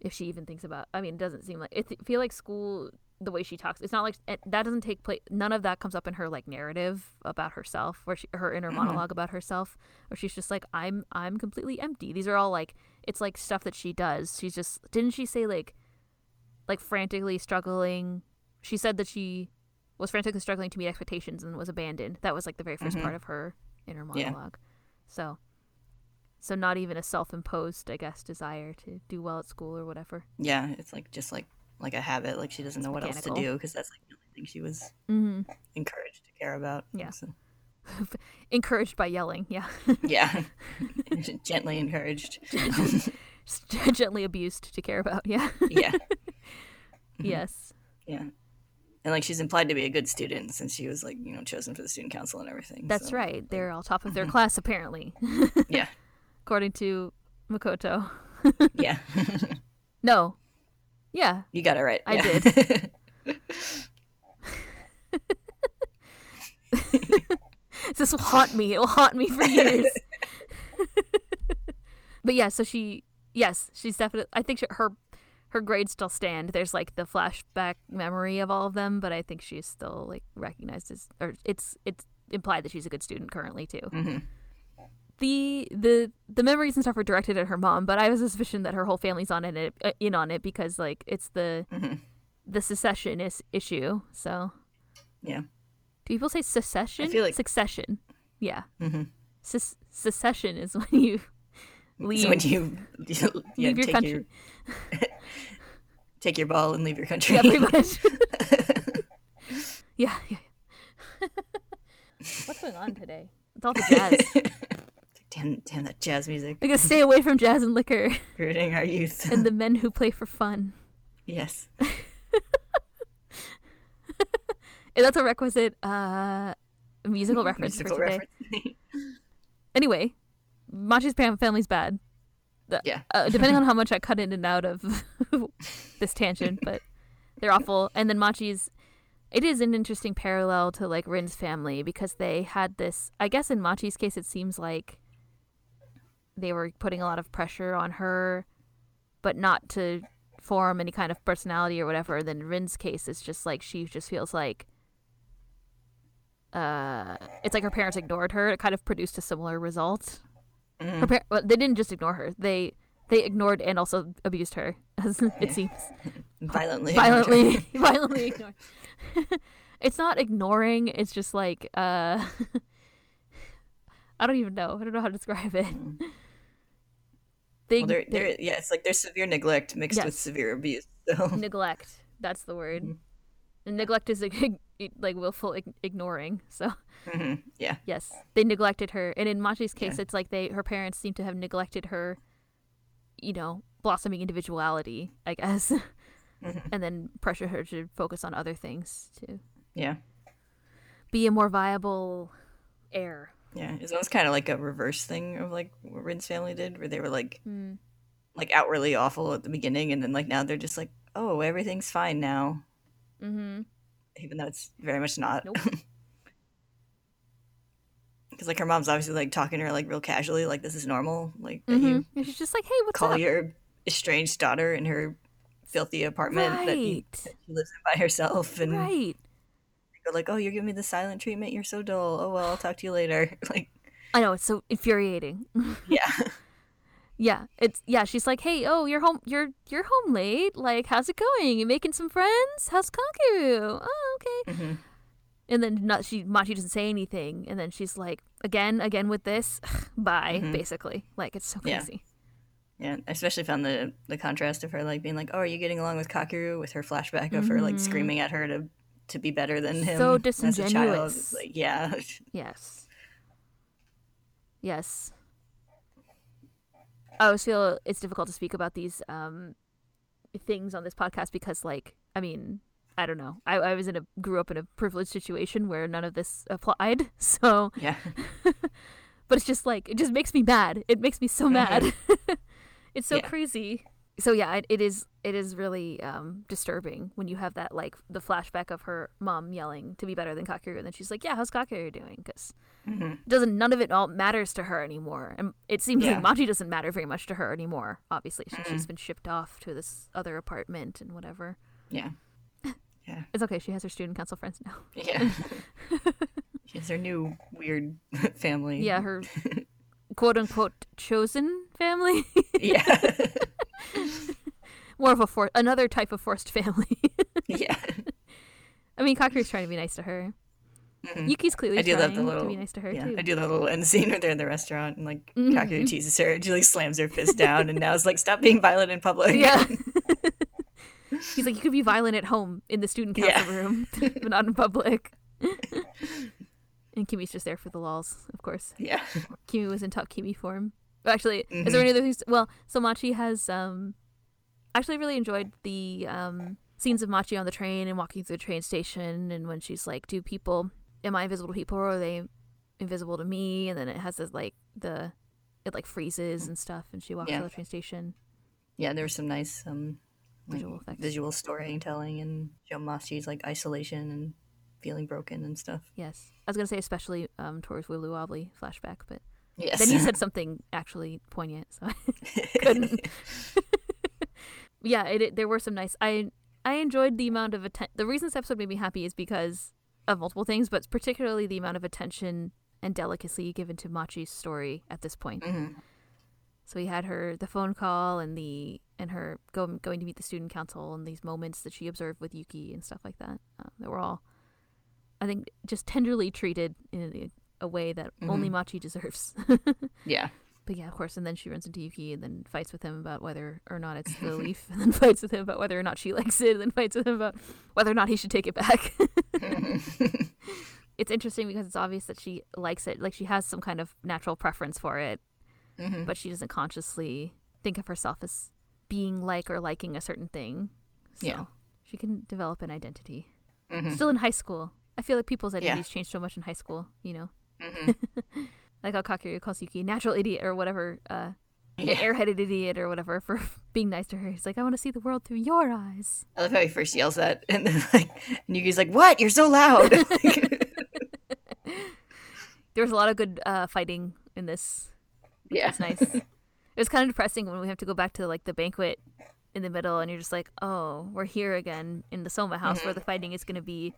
if she even thinks about. I mean, it doesn't seem like it. Feel like school. The way she talks, it's not like that doesn't take place. None of that comes up in her like narrative about herself, where she, her inner Mhm. monologue about herself, where she's just like, "I'm, I'm completely empty." These are all like, it's like stuff that she does. She's just didn't she say like, like frantically struggling. She said that she was frantically struggling to meet expectations and was abandoned. That was like the very 1st Mhm. part of her inner Yeah. monologue. So, so not even a self-imposed, I guess, desire to do well at school or whatever. Yeah. It's like just like like a habit. Like she doesn't know what else to do because that's like the only thing she was Mm-hmm. encouraged to care about. Yeah. So, Encouraged by yelling, yeah. yeah. Gently encouraged. Gently abused to care about, yeah. yeah. yes. Yeah. And like she's implied to be a good student since she was like, you know, chosen for the student council and everything. That's so- right. They're all top of their class, apparently, Yeah. according to Makoto. Yeah. No. Yeah. you got it right. I yeah. did. this will haunt me. It will haunt me for years. but yeah, so she, yes, she's definitely. I think she, her her grades still stand. There's like the flashback memory of all of them, but I think she's still like recognized as, or it's it's implied that she's a good student currently too. Mhm. The the the memories and stuff are directed at her mom, but I have a suspicion that her whole family's on it uh, in on it because like it's the Mhm. the secession is issue. So Yeah. do people say secession? I feel like- succession. Yeah. Mhm. Se- secession is when you leave. So when you, you yeah, Leave your take country. your take your ball and leave your country. yeah, pretty much. yeah, yeah. What's going on today? It's all the jazz. Damn, damn that jazz music I gotta stay away from jazz and liquor hurting our youth. and the men who play for fun. yes. And that's a requisite uh, musical reference Musical for today. reference. Anyway, Machi's fam- family's bad. Yeah. Uh, depending on how much I cut in and out of this tangent, but they're awful. And then Machi's, it is an interesting parallel to like Rin's family because they had this. I guess in Machi's case, it seems like they were putting a lot of pressure on her, but not to form any kind of personality or whatever. Then Rin's case is just like she just feels like uh it's like her parents ignored her it kind of produced a similar result Mhm. her par- well, they didn't just ignore her they they ignored and also abused her as it Yeah. seems Violently. violently violently ignored it's not ignoring it's just like uh i don't even know i don't know how to describe it Mhm. They, Well, there, they- there, yeah, it's like there's severe neglect mixed with severe abuse. So neglect that's the word Mhm. and neglect is like, like willful ignoring so Mhm. yeah, Yes, they neglected her, and in Machi's case, Yeah. it's like they her parents seem to have neglected her, you know, blossoming individuality, I guess, Mhm. and then pressure her to focus on other things to yeah, be a more viable heir. Yeah. It's almost kind of like a reverse thing of like what Rin's family did, where they were like Hmm. like outwardly awful at the beginning, and then like now they're just like, oh, everything's fine now, Mm-hmm. even though it's very much not. Nope. Because like her mom's obviously like talking to her like real casually, like this is normal, like that Mm-hmm. you And she's just like, "Hey, what's up? call up?" your estranged daughter in her filthy apartment that, you, that she lives in by herself, and right. Go like, oh, you're giving me the silent treatment. You're so dull. Oh well, I'll talk to you later. like, I know it's so infuriating. yeah, yeah, it's yeah. She's like, "Hey, oh, you're home. You're you're home late. Like, how's it going? You making some friends? How's Kaku? Oh, okay." hmm And then not she Machi doesn't say anything, and then she's like, again, again with this, bye, Mhm. basically. Like it's so crazy. yeah. I especially found the the contrast of her like being like, oh, are you getting along with Kakeru with her flashback of her like screaming at her to to be better than him So as a child. disingenuous. Like, yeah, Yes. Yes. I always feel it's difficult to speak about these um, things on this podcast because, like, I mean, I don't know. I, I was in a grew up in a privileged situation where none of this applied. So, Yeah. but it's just like it just makes me mad. It makes me so mad. it's so Yeah. crazy. So yeah, it, it is. It is really um, disturbing when you have that like the flashback of her mom yelling to be better than Kakeru, and then she's like, "Yeah, how's Kakeru doing?" Because hmm doesn't none of it all matters to her anymore, and it seems Yeah. like Machi doesn't matter very much to her anymore. Obviously, since she's Mm-mm. been shipped off to this other apartment and whatever. Yeah. Yeah. It's okay. She has her student council friends now. Yeah. she has her new weird family. Yeah, her quote unquote chosen family. Yeah. More of a for- another type of forced family. yeah. I mean, Kakeru's trying to be nice to her. Mhm. Yuki's clearly I do trying love the little to be nice to her yeah, too. I do that little end scene where they're in the restaurant and like Mhm. Kakeru teases her and she like slams her fist down and now it's like stop being violent in public. Yeah. He's like, you could be violent at home in the student council Yeah. room, but not in public. And Kimi's just there for the lols, of course. yeah. Kimi was in top Kimi form. Actually, is Mm-hmm. there any other things? Well, so Machi has um, actually really enjoyed the um scenes of Machi on the train and walking through the train station, and when she's like, "Do people? Am I invisible to people, or are they invisible to me?" And then it has this like the it like freezes and stuff, and she walks Yeah. to the train station. Yeah, there was some nice um like, Visual effects. visual storytelling and show Machi's like isolation and feeling broken and stuff. Yes, I was gonna say especially um towards Willy Wobbly flashback, but Yes. then he said something actually poignant, so I couldn't. yeah, it, it- there were some nice. I I enjoyed the amount of attention. The reason this episode made me happy is because of multiple things, but particularly the amount of attention and delicacy given to Machi's story at this point. Mhm. So he had her the phone call and the and her go, going to meet the student council and these moments that she observed with Yuki and stuff like that. Uh, they were all, I think, just tenderly treated in a, a way that only Machi deserves. Yeah. But yeah, of course, and then she runs into Yuki and then fights with him about whether or not it's the leaf, and then fights with him about whether or not she likes it, and then fights with him about whether or not he should take it back. it's interesting because it's obvious that she likes it, like she has some kind of natural preference for it, Mhm. but she doesn't consciously think of herself as being like or liking a certain thing. So Yeah. she can develop an identity. Mhm. Still in high school. I feel like people's Yeah. identities change so much in high school, you know? Mhm. Like how Kakeru calls Yuki natural idiot or whatever, uh, Yeah. airheaded idiot or whatever for being nice to her. He's like, I want to see the world through your eyes. I love how he first yells that and then like and Yuki's like, What? You're so loud There was a lot of good uh, fighting in this. Yeah. It's nice. it was kind of depressing when we have to go back to like the banquet in the middle, and you're just like, oh, we're here again in the Soma house where the fighting is going to be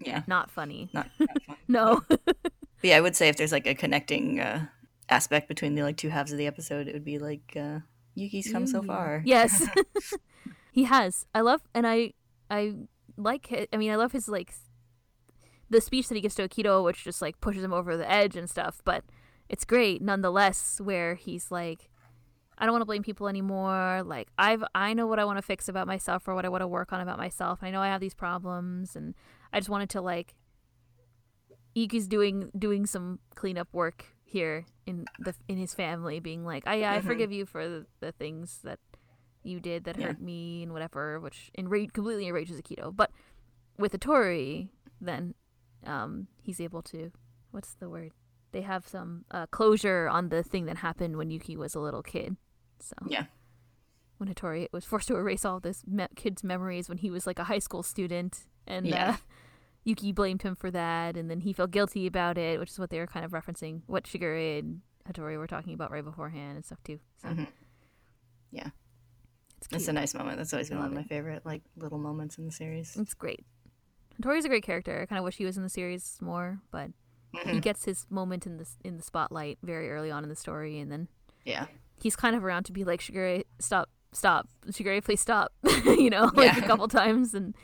Yeah. not funny. Not, not fun. No. But yeah, I would say if there's like a connecting uh, aspect between the like two halves of the episode, it would be like uh, Yuki's come so far. Yes. he has. I love, and I, I like. It. I mean, I love his like the speech that he gives to Akito, which just like pushes him over the edge and stuff. But it's great nonetheless, where he's like, I don't want to blame people anymore. Like I've, I know what I want to fix about myself or what I want to work on about myself. I know I have these problems, and I just wanted to like. Yuki's doing doing some cleanup work here in the in his family, being like, I I Mhm. forgive you for the, the things that you did that Yeah. hurt me and whatever, which enrage completely enrages Akito. But with Hattori, then um, he's able to what's the word? They have some uh, closure on the thing that happened when Yuki was a little kid. So Yeah. when Hattori was forced to erase all this me- kid's memories when he was like a high school student, and Yeah. uh, Yuki blamed him for that, and then he felt guilty about it, which is what they were kind of referencing, what Shigure and Hattori were talking about right beforehand and stuff too. So Mhm. Yeah. it's cute. A nice moment. That's always been one of my favorite like little moments in the series. It's great. Hattori's a great character. I kind of wish he was in the series more, but he Mhm. gets his moment in the in the spotlight very early on in the story, and then Yeah. he's kind of around to be like Shigure, stop, stop, Shigure, please stop, you know, like a couple times and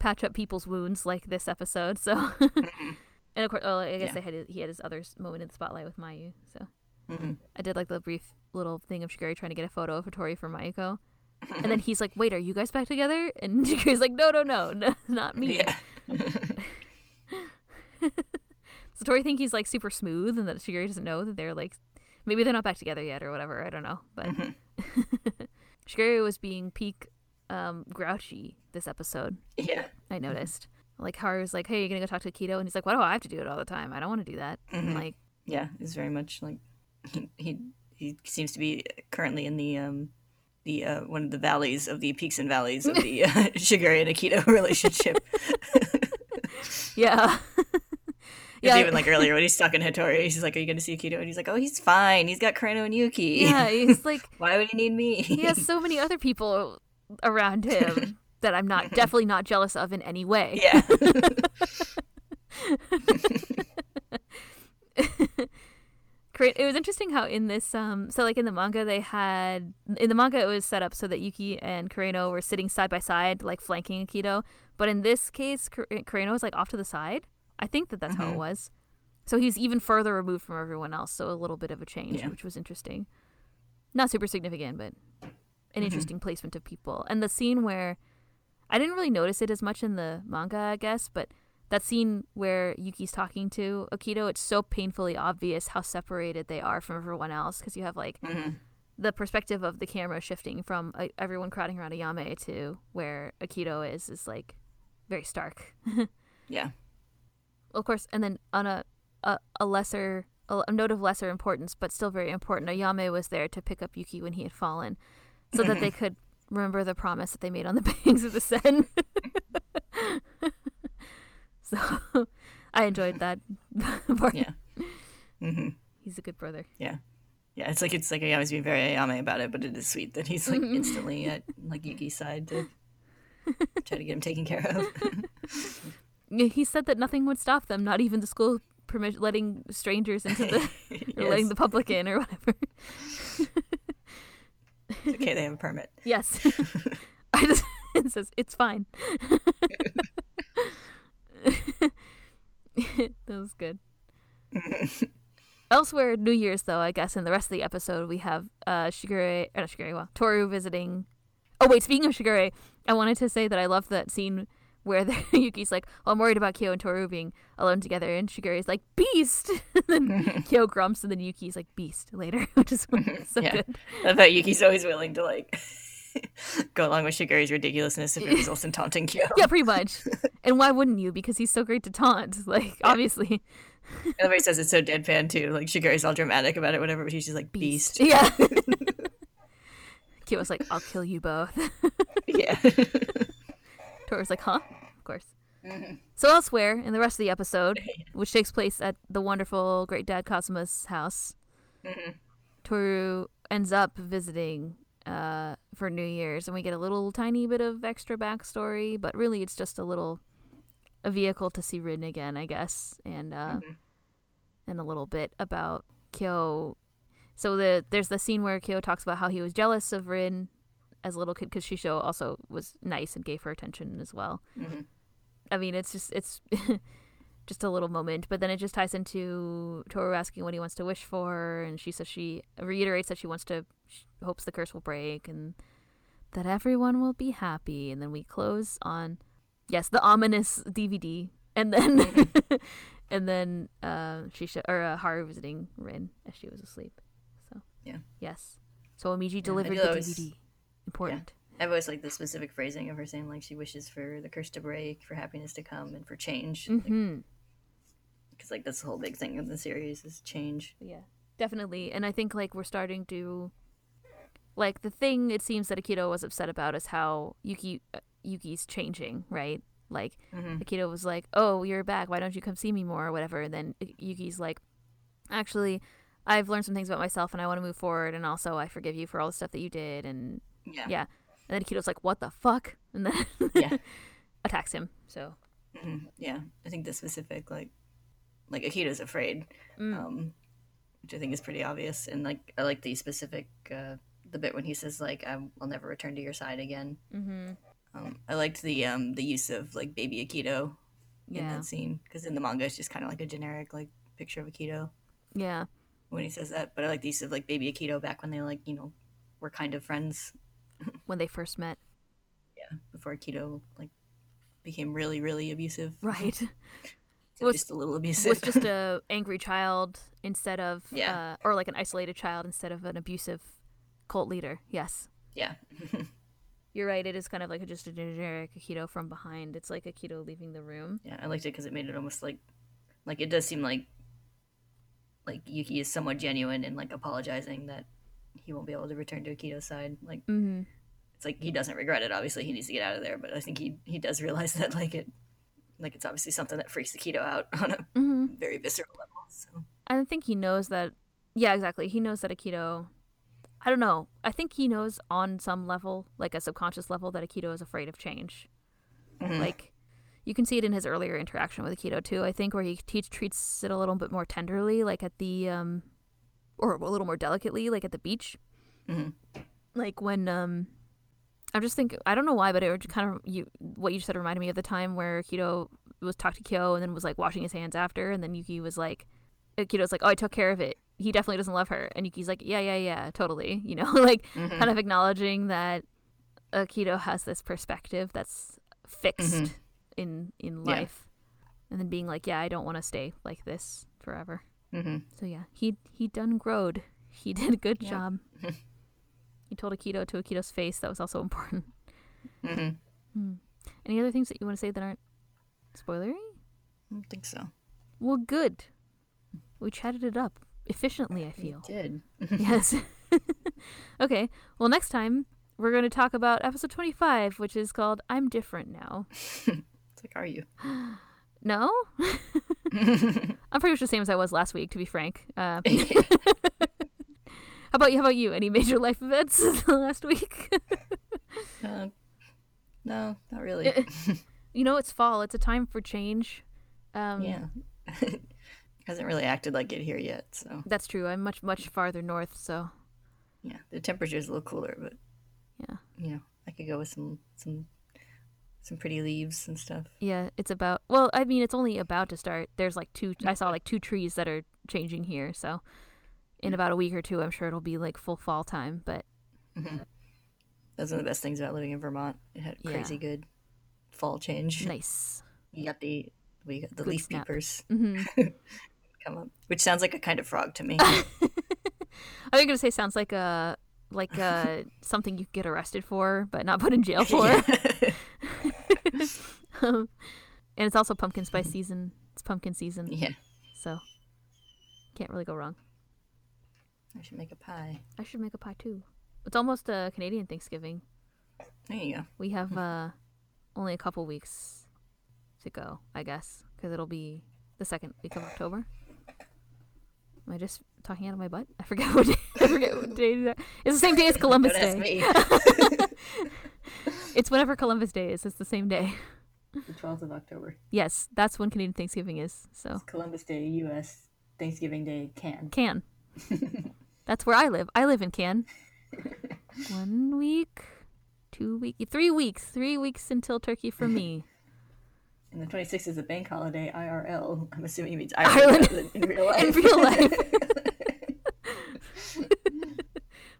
patch up people's wounds like this episode. So, Mhm. and of course, oh, I guess Yeah. they had he had his other moment in the spotlight with Mayu. So Mhm. I did like the brief little thing of Shigure trying to get a photo of Hattori for Mayuko. And then he's like, "Wait, are you guys back together?" And Shigure's like, "No, no, no, no not me." Yeah. So Tori think he's like super smooth, and that Shigure doesn't know that they're like maybe they're not back together yet or whatever. I don't know, but Mhm. Shigure was being peak um, grouchy this episode. Yeah. I noticed. Like Haru was like, "Hey, you're gonna go talk to Akito?" And he's like, "Why do I have to do it all the time? I don't want to do that." Mhm. like, Yeah, it's very much like he he, seems to be currently in the um the uh, one of the valleys of the peaks and valleys of the uh, Shigure and Akito relationship. yeah, Yeah, even like earlier when he's talking to Hattori, he's like, "Are you going to see Akito?" And he's like, "Oh, he's fine. He's got Kureno and Yuki. yeah. He's like, Why would he need me?" he has so many other people around him that I'm not definitely not jealous of in any way. yeah. It was interesting how in this, um, so like in the manga, they had in the manga it was set up so that Yuki and Kureno were sitting side by side, like flanking Akito. But in this case, Kur- Kureno was like off to the side. I think that that's how it Mhm. was. So he's even further removed from everyone else. So a little bit of a change, Yeah. which was interesting. Not super significant, but an Mhm. interesting placement of people. And the scene where I didn't really notice it as much in the manga, I guess, but that scene where Yuki's talking to Akito, it's so painfully obvious how separated they are from everyone else because you have like Mhm. the perspective of the camera shifting from uh, everyone crowding around Ayame to where Akito is is like very stark. Yeah. of course, and then on a a, a lesser a, a note of lesser importance, but still very important, Ayame was there to pick up Yuki when he had fallen, so that they could remember the promise that they made on the banks of the Seine. so I enjoyed that part. Yeah. hmm He's a good brother. Yeah, Yeah, it's like it's like I always being very Ayame about it, but it is sweet that he's like Mhm. instantly at like Yuki's side to try to get him taken care of. He said that nothing would stop them, not even the school permit letting strangers into the or letting the public in or whatever. It's okay, they have a permit. Yes. I just it says it's fine. that was good. Elsewhere, New Year's though, I guess in the rest of the episode we have uh Shigure or not Shigure, well, Toru visiting Oh wait, speaking of Shigure, I wanted to say that I love that scene where the, Yuki's like, oh, I'm worried about Kyo and Toru being alone together and Shigure's like, Beast and then Kyo grumps and then Yuki's like beast later, which is so Yeah. good. I bet Yuki's always willing to like go along with Shigure's ridiculousness if it results in taunting Kyo. Yeah, pretty much. And why wouldn't you? Because he's so great to taunt. Like, obviously. Everybody says it's so deadpan too. Like Shigure's all dramatic about it, whatever, but he's just like beast. Yeah. Kyo's like, I'll kill you both. yeah. Toru's like, huh? Of course. So elsewhere in the rest of the episode, which takes place at the wonderful Great Dad Kazuma's house, Mhm. Toru ends up visiting uh, for New Year's, and we get a little tiny bit of extra backstory, but really it's just a little a vehicle to see Rin again, I guess, and uh, Mhm. and a little bit about Kyo. So the there's the scene where Kyo talks about how he was jealous of Rin as a little kid because Shisho also was nice and gave her attention as well. Mhm. I mean, it's just it's just a little moment, but then it just ties into Toru asking what he wants to wish for, and she says she reiterates that she wants to she hopes the curse will break and that everyone will be happy, and then we close on yes the ominous DVD, and then and then uh, Shisho or uh, Haru visiting Rin as she was asleep. So Yeah. yes, so Momiji I delivered the DVD. Important. I've always liked the specific phrasing of her saying like she wishes for the curse to break, for happiness to come, and for change. Because like that's the whole big thing of the series is change. Yeah, definitely. And I think like we're starting to like the thing it seems that Akito was upset about is how Yuki uh, Yuki's changing, right? Like hmm Akito was like, "Oh, you're back. Why don't you come see me more or whatever?" And then Yuki's like, "Actually, I've learned some things about myself and I want to move forward and also I forgive you for all the stuff that you did." And Yeah. yeah. And then Akito's like, "What the fuck?" And then Yeah. attacks him. So, hmm Yeah. I think the specific like like Akito's afraid, mm. um, which I think is pretty obvious. And like I like the specific uh, the bit when he says like I will never return to your side again. Mm-hmm. Um, I liked the um the use of like baby Akito in Yeah. that scene because in the manga it's just kind of like a generic like picture of Akito Yeah. when he says that. But I like the use of like baby Akito back when they like you know were kind of friends When they first met. Yeah, before Akito like became really really abusive. Right. Was- just a little abusive. was just a angry child instead of Yeah. uh, or like an isolated child instead of an abusive cult leader. Yes. yeah. You're right. It is kind of like a, just a generic Akito from behind. It's like Akito leaving the room. Yeah, I liked it because it made it almost like, like it does seem like, like Yuki is somewhat genuine and like apologizing that he won't be able to return to Akito's side. Like Mm-hmm. it's like he doesn't regret it. Obviously, he needs to get out of there, but I think he he does realize that like it, like it's obviously something that freaks Akito out on a Mm-hmm. very visceral level. So I think he knows that. Yeah, exactly. He knows that Akito. I don't know. I think he knows on some level, like a subconscious level, that Akito is afraid of change. Mhm. Like, you can see it in his earlier interaction with Akito too. I think where he te- treats it a little bit more tenderly, like at the um, or a little more delicately, like at the beach. Mhm. Like when um, I'm just thinking. I don't know why, but it kind of you what you said reminded me of the time where Akito was talked to Kyo and then was like washing his hands after, and then Yuki was like, Akito's like, oh, I took care of it. He definitely doesn't love her, and Yuki's like, yeah, yeah, yeah, totally. You know, like Mhm. kind of acknowledging that Akito has this perspective that's fixed Mhm. in in Yeah. life, and then being like, yeah, I don't want to stay like this forever. Mhm. So yeah, he he done growed. He did a good Yeah. job. he told Akito to Akito's face. That was also important. Mhm. Hmm. Any other things that you want to say that aren't spoilery? I don't think so. Well, good. We chatted it up efficiently. I We feel. did. yes. okay. Well, next time we're going to talk about episode 25, which is called I'm Different Now. It's like, are you? No? I'm pretty much the same as I was last week, to be frank. Uh, how about you? How about you? Any major life events last week? uh, no, not really. you know, it's fall. It's a time for change. Um, yeah. Hasn't really acted like it here yet, so That's true. I'm much, much farther north, so yeah. The temperature's a little cooler, but yeah. you know, I could go with some some some pretty leaves and stuff. Yeah, it's about. Well, I mean, it's only about to start. There's like two. I saw like two trees that are changing here. So, in about a week or two, I'm sure it'll be like full fall time. But That's one of the best things about living in Vermont. It had Yeah. crazy good fall change. nice. You got the we got the Good leaf snap. peepers hmm come up, which sounds like a kind of frog to me. I was gonna say sounds like a like a something you get arrested for, but not put in jail for. um, and it's also pumpkin spice season. It's pumpkin season, yeah, so can't really go wrong. I should make a pie. I should make a pie too. It's almost a Canadian Thanksgiving. There you go. We have uh, only a couple weeks to go, I guess, because it'll be the second week of October. Am I just talking out of my butt? I forget what day. I forget what day that. It's the same day as Columbus Day. It's whenever Columbus Day is. It's the same day. the twelfth of October, Yes, that's when Canadian Thanksgiving is. So Columbus Day, U.S. Thanksgiving Day, can. Can. that's where I live. I live in Can. One week, two week, three weeks, three weeks until Turkey for me. And the 26th is a bank holiday, IRL. I'm assuming it means Ireland. Ireland, in real life. in real life.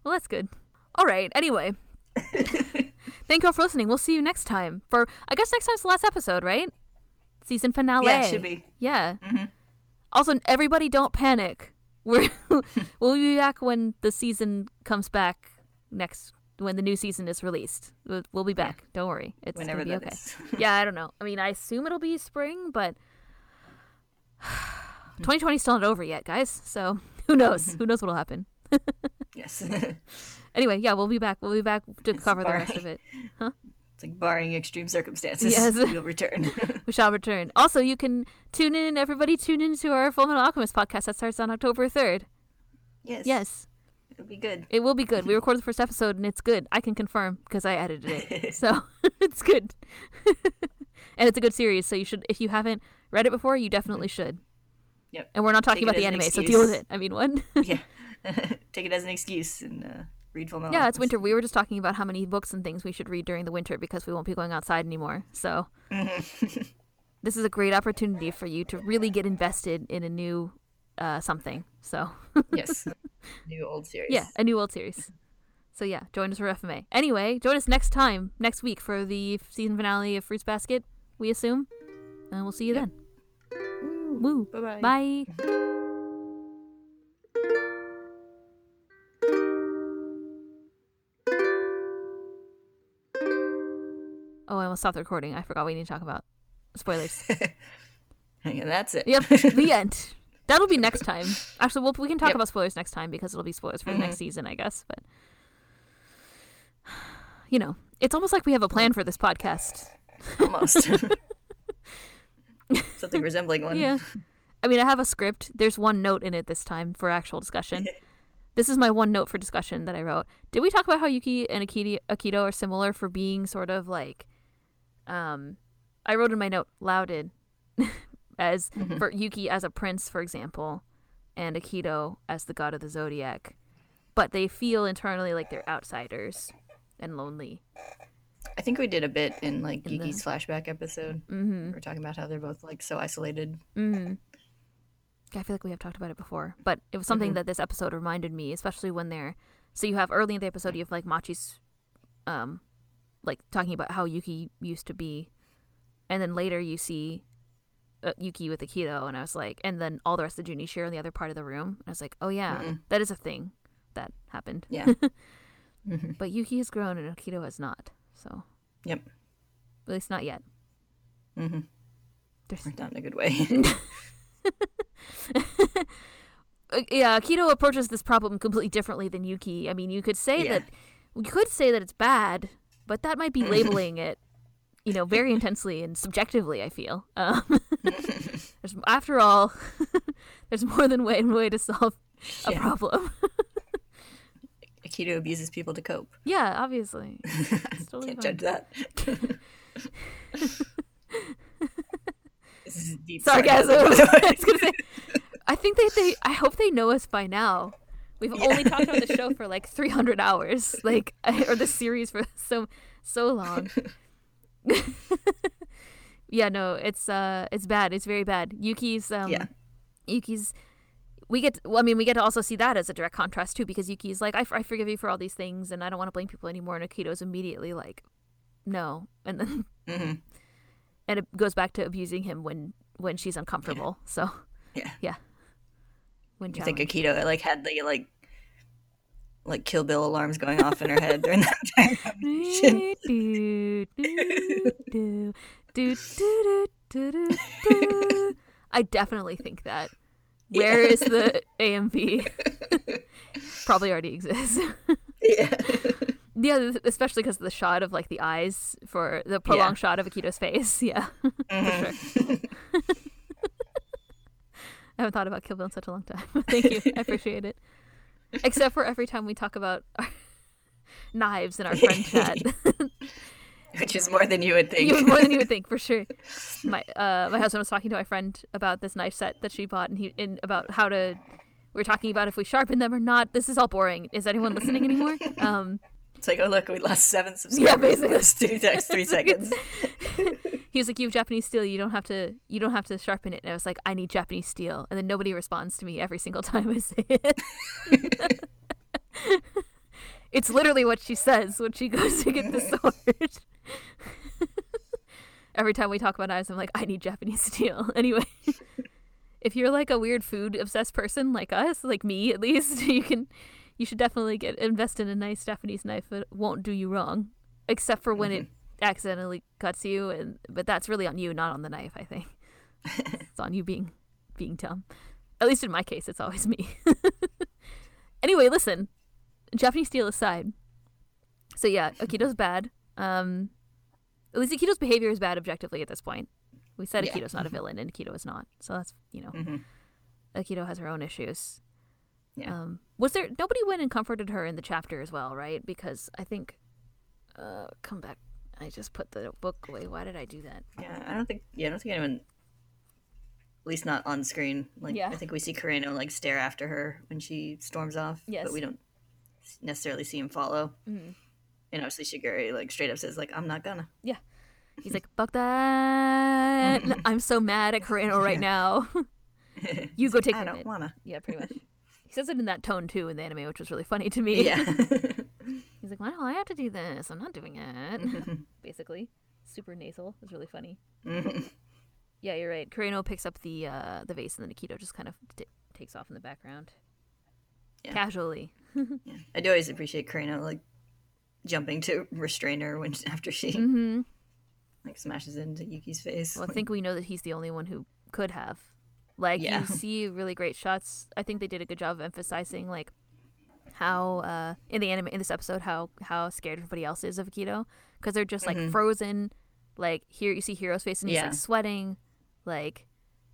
well, that's good. All right. Anyway, thank you all for listening. We'll see you next time. For I guess next time's the last episode, right? Season finale. yeah, it should be. Yeah. Mhm. Also, everybody, don't panic. We're we'll be back when the season comes back next. When the new season is released, we'll, we'll be back. Don't worry, it's Whenever gonna be okay. yeah, I don't know. I mean, I assume it'll be spring, but 2020 is still not over yet, guys. So who knows? who knows what'll happen? yes. Anyway, yeah, we'll be back. We'll be back to It's cover the rest of it. Huh? it's like barring extreme circumstances, Yes. you'll return. We shall return. Also, you can tune in. Everybody, tune in to our Full Metal Alchemist podcast that starts on October 3rd. yes. Yes, It'll be good. it will be good. We recorded the first episode, and it's good. I can confirm because I edited it, so it's good. and it's a good series. So you should, if you haven't read it before, you definitely mm-hmm. should. Yep. And we're not talking Take about the an anime, so deal with it. I mean, what? yeah. Take it as an excuse and uh, read Full Metal Yeah, it's winter. We were just talking about how many books and things we should read during the winter because we won't be going outside anymore. So this is a great opportunity for you to really get invested in a new uh, something. So yes. New old series. yeah, a new old series. So yeah, join us for FMA. Anyway, join us next time, next week for the season finale of Fruits Basket. We assume, and we'll see you Yep. then. Woo. Bye-bye. Bye. Oh, I almost stopped the recording. I forgot we need to talk about spoilers. And that's it. yep, the end. That'll be next time. Actually, we'll, we can talk Yep. about spoilers next time because it'll be spoilers for the next mm-hmm. season, I guess. But you know, it's almost like we have a plan for this podcast. Almost. Something resembling one. Yeah. I mean, I have a script. There's one note in it this time for actual discussion. this is my one note for discussion that I wrote. Did we talk about how Yuki and Akito, Akito are similar for being sort of like, um, I wrote in my note, lauded as for Yuki as a prince, for example, and Akito as the god of the zodiac, but they feel internally like they're outsiders and lonely. I think we did a bit in like In the- Yuki's flashback episode. Mm-hmm. We're talking about how they're both like so isolated. Mm-hmm. I feel like we have talked about it before, but it was something that this episode reminded me, especially when they're. So you have early in the episode, you have like Machi's, um, like talking about how Yuki used to be, and then later you see uh, Yuki with Akito, and I was like, and then all the rest of Junishi in the other part of the room. And I was like, oh yeah, that is a thing that happened. Yeah. But Yuki has grown and Akito has not. So yep. at least not yet. Mm-hmm. There's Not in a good way. uh, yeah, Akito approaches this problem completely differently than Yuki. I mean, you could say Yeah. that you could say that it's bad, but that might be labeling it, you know, very intensely and subjectively. I feel. Um, there's, after all, there's more than one way to solve a Yeah. problem. Akito abuses people to cope. yeah, obviously. Totally Can't judge that. this is deep sarcasm. I was gonna say, I think they, they, I hope they know us by now. We've only talked about the show for like 300 hours, like, or the series for so so long. yeah, no, it's uh, it's bad. It's very bad. Yuki's um, Yeah. Yuki's. We get, well, I mean, we get to also see that as a direct contrast too, because Yuki's like, I forgive you for all these things, and I don't want to blame people anymore. And Akito's immediately like, no, and then hmm and it goes back to abusing him when when she's uncomfortable. So Yeah. yeah, when I think Akito like had the like like Kill Bill alarms going off in her head during that time. do, do, do, do, do, do, do, I definitely think that. Where yeah. is the AMV? Probably already exists. yeah. Yeah, especially because of the shot of like the eyes for the prolonged yeah. shot of Akito's face. Yeah, mm-hmm. for sure. I haven't thought about Kill Bill in such a long time. Thank you. I appreciate it. Except for every time we talk about our knives in our friend chat. Which is more than you would think. Even more than you would think, for sure. My uh, my husband was talking to my friend about this knife set that she bought, and he in about how to. We are talking about if we sharpen them or not. This is all boring. Is anyone listening anymore? Um, It's like, oh look, we lost seven subscribers. Yeah, basically. two next three seconds. he was like, "You have Japanese steel. You don't have to. You don't have to sharpen it." And I was like, "I need Japanese steel." And then nobody responds to me every single time I say it. it's literally what she says when she goes to get the sword. every time we talk about knives, I'm like, "I need Japanese steel." Anyway, if you're like a weird food obsessed person like us, like me at least, you can. You should definitely get invest in a nice Japanese knife that won't do you wrong, except for when it accidentally cuts you and but that's really on you not on the knife i think. It's on you being being dumb. At least in my case it's always me. Anyway listen japanese steel aside. So yeah akito's bad. Um at least akito's behavior is bad objectively at this point. We said Yeah. akito's not a villain and akito is not. So that's you know. Mhm. akito has her own issues Yeah. um was there nobody went and comforted her in the chapter as well right because i think uh come back I just put the book away. Why did I do that? Yeah, I don't think. Yeah, I don't think anyone. At least not on screen. Like Yeah. I think we see Kureno like stare after her when she storms off. Yes. But we don't necessarily see him follow. Mhm. And obviously Shigure like straight up says like I'm not gonna. Yeah. He's like, fuck that. I'm so mad at Kureno right now. you go take I don't wanna. Yeah, pretty much. He says it in that tone too in the anime, which was really funny to me. Yeah. He's like, why do I have to do this? I'm not doing it. Basically. Super nasal. It was really funny. Yeah, you're right. Kureno picks up the uh, the vase, and then Akito just kind of t- takes off in the background, Yeah. casually. Yeah. I do always appreciate Kureno like jumping to restrain her when after she hmm like smashes into Yuki's face. Well, I think we know that he's the only one who could have. Like Yeah. you see really great shots. I think they did a good job of emphasizing like how uh in the anime in this episode how how scared everybody else is of Akito because they're just like Mhm. frozen. Like here you see Hiro's face and he's Yeah. like sweating. Like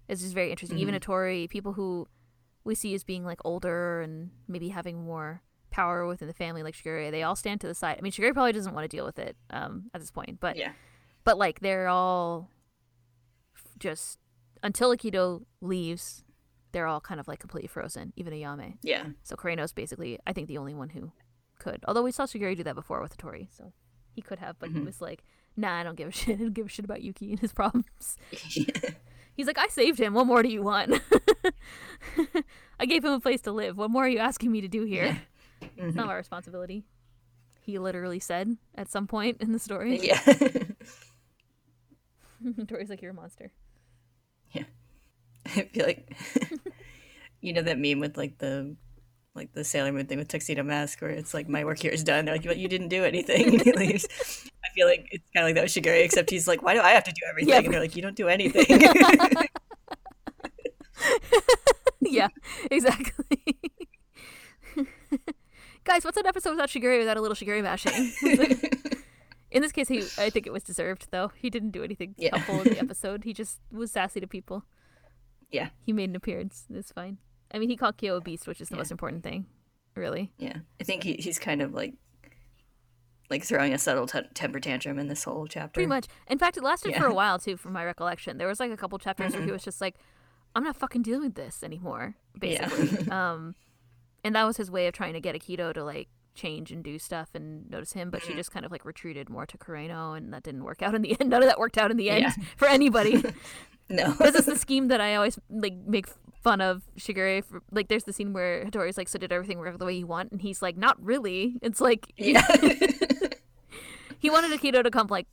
it's just very interesting. Even Mhm. Atori, people who we see as being like older and maybe having more power within the family, like Shigure, they all stand to the side. I mean, Shigure probably doesn't want to deal with it um, at this point, but yeah. but like they're all just until Akito leaves, they're all kind of like completely frozen, even Ayame. Yeah. So Kureno's basically, I think, the only one who could. Although we saw Shigure do that before with Tori, so he could have, but he Mhm. was like, "Nah, I don't give a shit. I don't give a shit about Yuki and his problems." He's like, "I saved him. What more do you want? I gave him a place to live. What more are you asking me to do here? It's not my responsibility." He literally said at some point in the story. yeah. Tori's like, "You're a monster." I feel like you know that meme with like the like the Sailor Moon thing with tuxedo mask where it's like my work here is done. They're like, but you didn't do anything. And he leaves. I feel like it's kind of like that with Shigure, except he's like, why do I have to do everything? And they're like, you don't do anything. yeah, exactly. Guys, what's an episode without Shigure without a little Shigure bashing? in this case, he I think it was deserved though. He didn't do anything Yeah. helpful in the episode. He just was sassy to people. Yeah. He made an appearance. It's fine. I mean, he called Kyo a beast, which is the Yeah. most important thing, really. yeah, I think he, he's kind of like like throwing a subtle t- temper tantrum in this whole chapter. Pretty much. In fact, it lasted for a while too, from my recollection. There was like a couple chapters where he was just like, "I'm not fucking dealing with this anymore," Yeah. basically. um, and that was his way of trying to get Akito to like change and do stuff and notice him. But she just kind of like retreated more to Kureno, and that didn't work out in the end. None of that worked out in the end Yeah. for anybody. No. this is the scheme that I always like make fun of Shigure. For, like, there's the scene where Hattori's like, "So did everything work the way you want?" And he's like, "Not really." It's like yeah. he wanted Akito to come like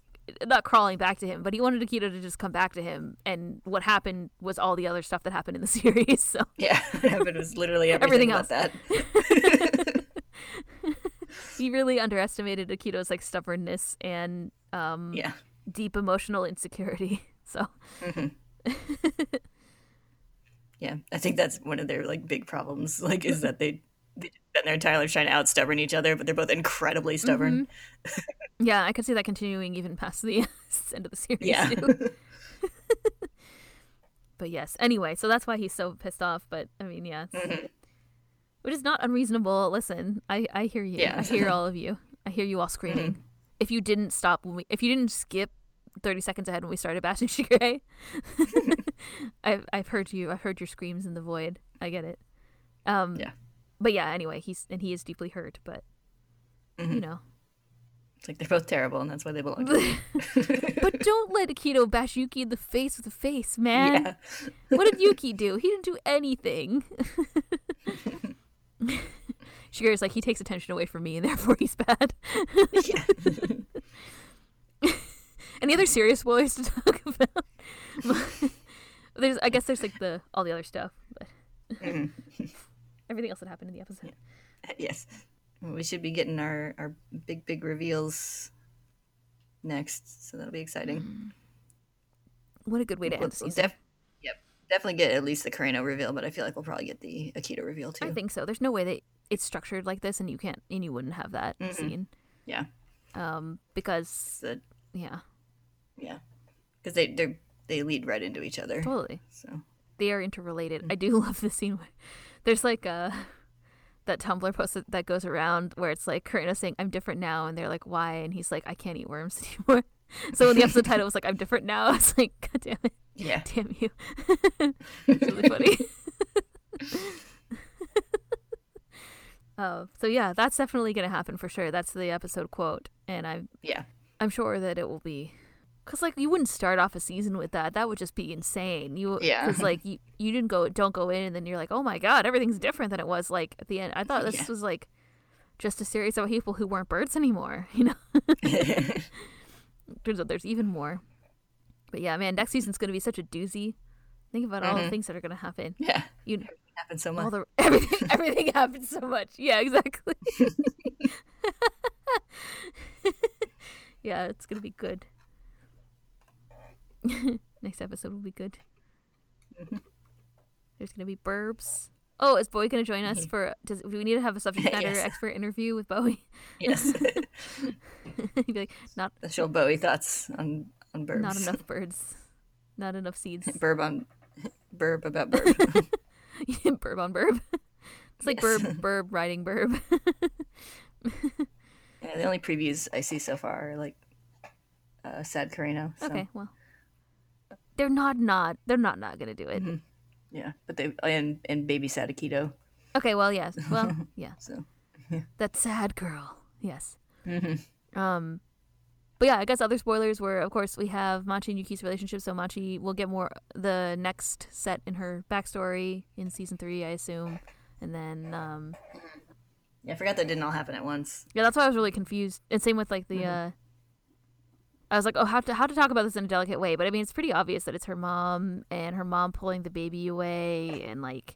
not crawling back to him, but he wanted Akito to just come back to him. And what happened was all the other stuff that happened in the series. So yeah. But it was literally everything, Everything but that. he really underestimated Akito's like stubbornness and um, yeah. deep emotional insecurity. So hmm yeah, I think that's one of their like big problems. Like, is that they they spend their entire life trying to out stubborn each other, but they're both incredibly stubborn. yeah, I could see that continuing even past the end of the series. Yeah, Too. But yes, anyway, so that's why he's so pissed off. But I mean, yeah, Mhm. which is not unreasonable. Listen, I I hear you. Yeah. I hear all of you. I hear you all screaming. If you didn't stop when we, if you didn't skip thirty seconds ahead when we started bashing Shigure, I've I've heard you. I've heard your screams in the void. I get it. Um, Yeah. But yeah, anyway, he's and he is deeply hurt. But you Mhm. know, it's like they're both terrible, and that's why they belong. together. but don't let Akito bash Yuki in the face with a face, man. yeah, What did Yuki do? He didn't do anything. Shigure's like he takes attention away from me, and therefore he's bad. Any other serious spoilers to talk about? there's, I guess, there's like the all the other stuff, but Mhm. everything else that happened in the episode. yes. We should be getting our our big big reveals next, so that'll be exciting. What a good way to We'll- end the we'll def- yep, definitely get at least the Kureno reveal, but I feel like we'll probably get the Akito reveal too. I think so. There's no way that it's structured like this, and you can't, and you wouldn't have that Mhm. scene. Yeah. Um, because The- yeah, yeah, because they they they lead right into each other. totally. So they are interrelated. Mm. I do love the scene where there's like a that Tumblr post that, goes around where it's like Kureno saying I'm different now, and they're like why, and he's like I can't eat worms anymore. So when the episode title was like I'm different now, I was like God damn it, yeah, damn you, it's really funny. Uh, so yeah, that's definitely gonna happen for sure. That's the episode quote, and I'm yeah, I'm sure that it will be. Cause like you wouldn't start off a season with that. That would just be insane. You Yeah. Cause like you you didn't go don't go in and then you're like oh my god everything's different than it was like at the end. I thought this Yeah. was like just a series of people who weren't birds anymore. You know. Turns out there's even more. But yeah, man, next season's gonna be such a doozy. Think about all the Mhm. things that are gonna happen. Yeah, You it happened so all much. the everything everything happens so much. Yeah, exactly. yeah, it's gonna be good. Next episode will be good. Mhm. There's gonna be burbs. Oh, is Bowie gonna join us for? Does do we need to have a subject matter Yes. expert interview with Bowie? Yes, He'd be like, not show Bowie thoughts on on burbs. not enough birds, not enough seeds. Burb on burb about burb. burb on burb. It's like Yes. burb burb riding burb. yeah, the only previews I see so far are like uh, Sad Kureno. So. Okay, well, they're not not they're not not gonna do it. Mhm. Yeah, but they and and Baby Sadakito. Okay, well, yes, well, yeah, So that sad girl. Yes. hmm Um, but yeah, I guess other spoilers were, of course, we have Machi and Yuki's relationship. So Machi will get more the next set in her backstory in season three, I assume, and then um, yeah, I forgot that didn't all happen at once. yeah, that's why I was really confused. And same with like the. uh I was like, oh, how to how to talk about this in a delicate way, but I mean, it's pretty obvious that it's her mom and her mom pulling the baby away, and like,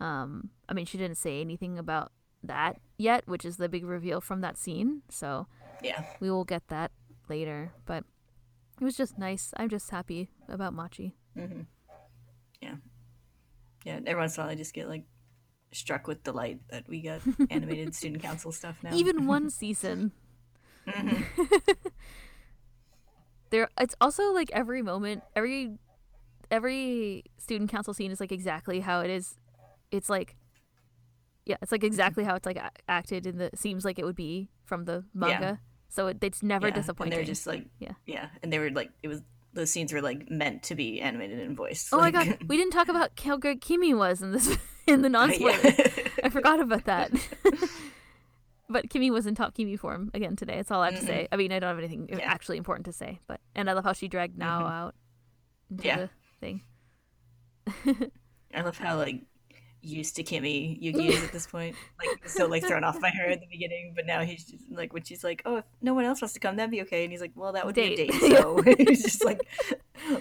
um, I mean, she didn't say anything about that yet, which is the big reveal from that scene. So Yeah, we will get that later, but it was just nice. I'm just happy about Machi. hmm yeah, yeah. Every once in a while, I just get like struck with delight that we got animated student council stuff now. Even one season. Mhm. There it's also like every moment, every every student council scene is like exactly how it is. It's like yeah, it's like exactly how it's like acted in the seems like it would be from the manga. So it, it's never yeah, disappointing. And they're just like Yeah. yeah, and they were like it was those scenes were like meant to be animated and voiced. oh like, my god, we didn't talk about how good Kimi was in this in the non spoilers. yeah. I forgot about that. But Kimi was in top Kimi form again today. That's all I have to say. I mean, I don't have anything Yeah. actually important to say, but and I love how she dragged Nao mm-hmm. out into Yeah. the thing. I love how like used to Kimi Yuki is at this point. Like so like thrown off by her at the beginning, but now he's just like when she's like, "Oh, if no one else wants to come, that'd be okay." And he's like, "Well, that would Date. be a date." So he's just like,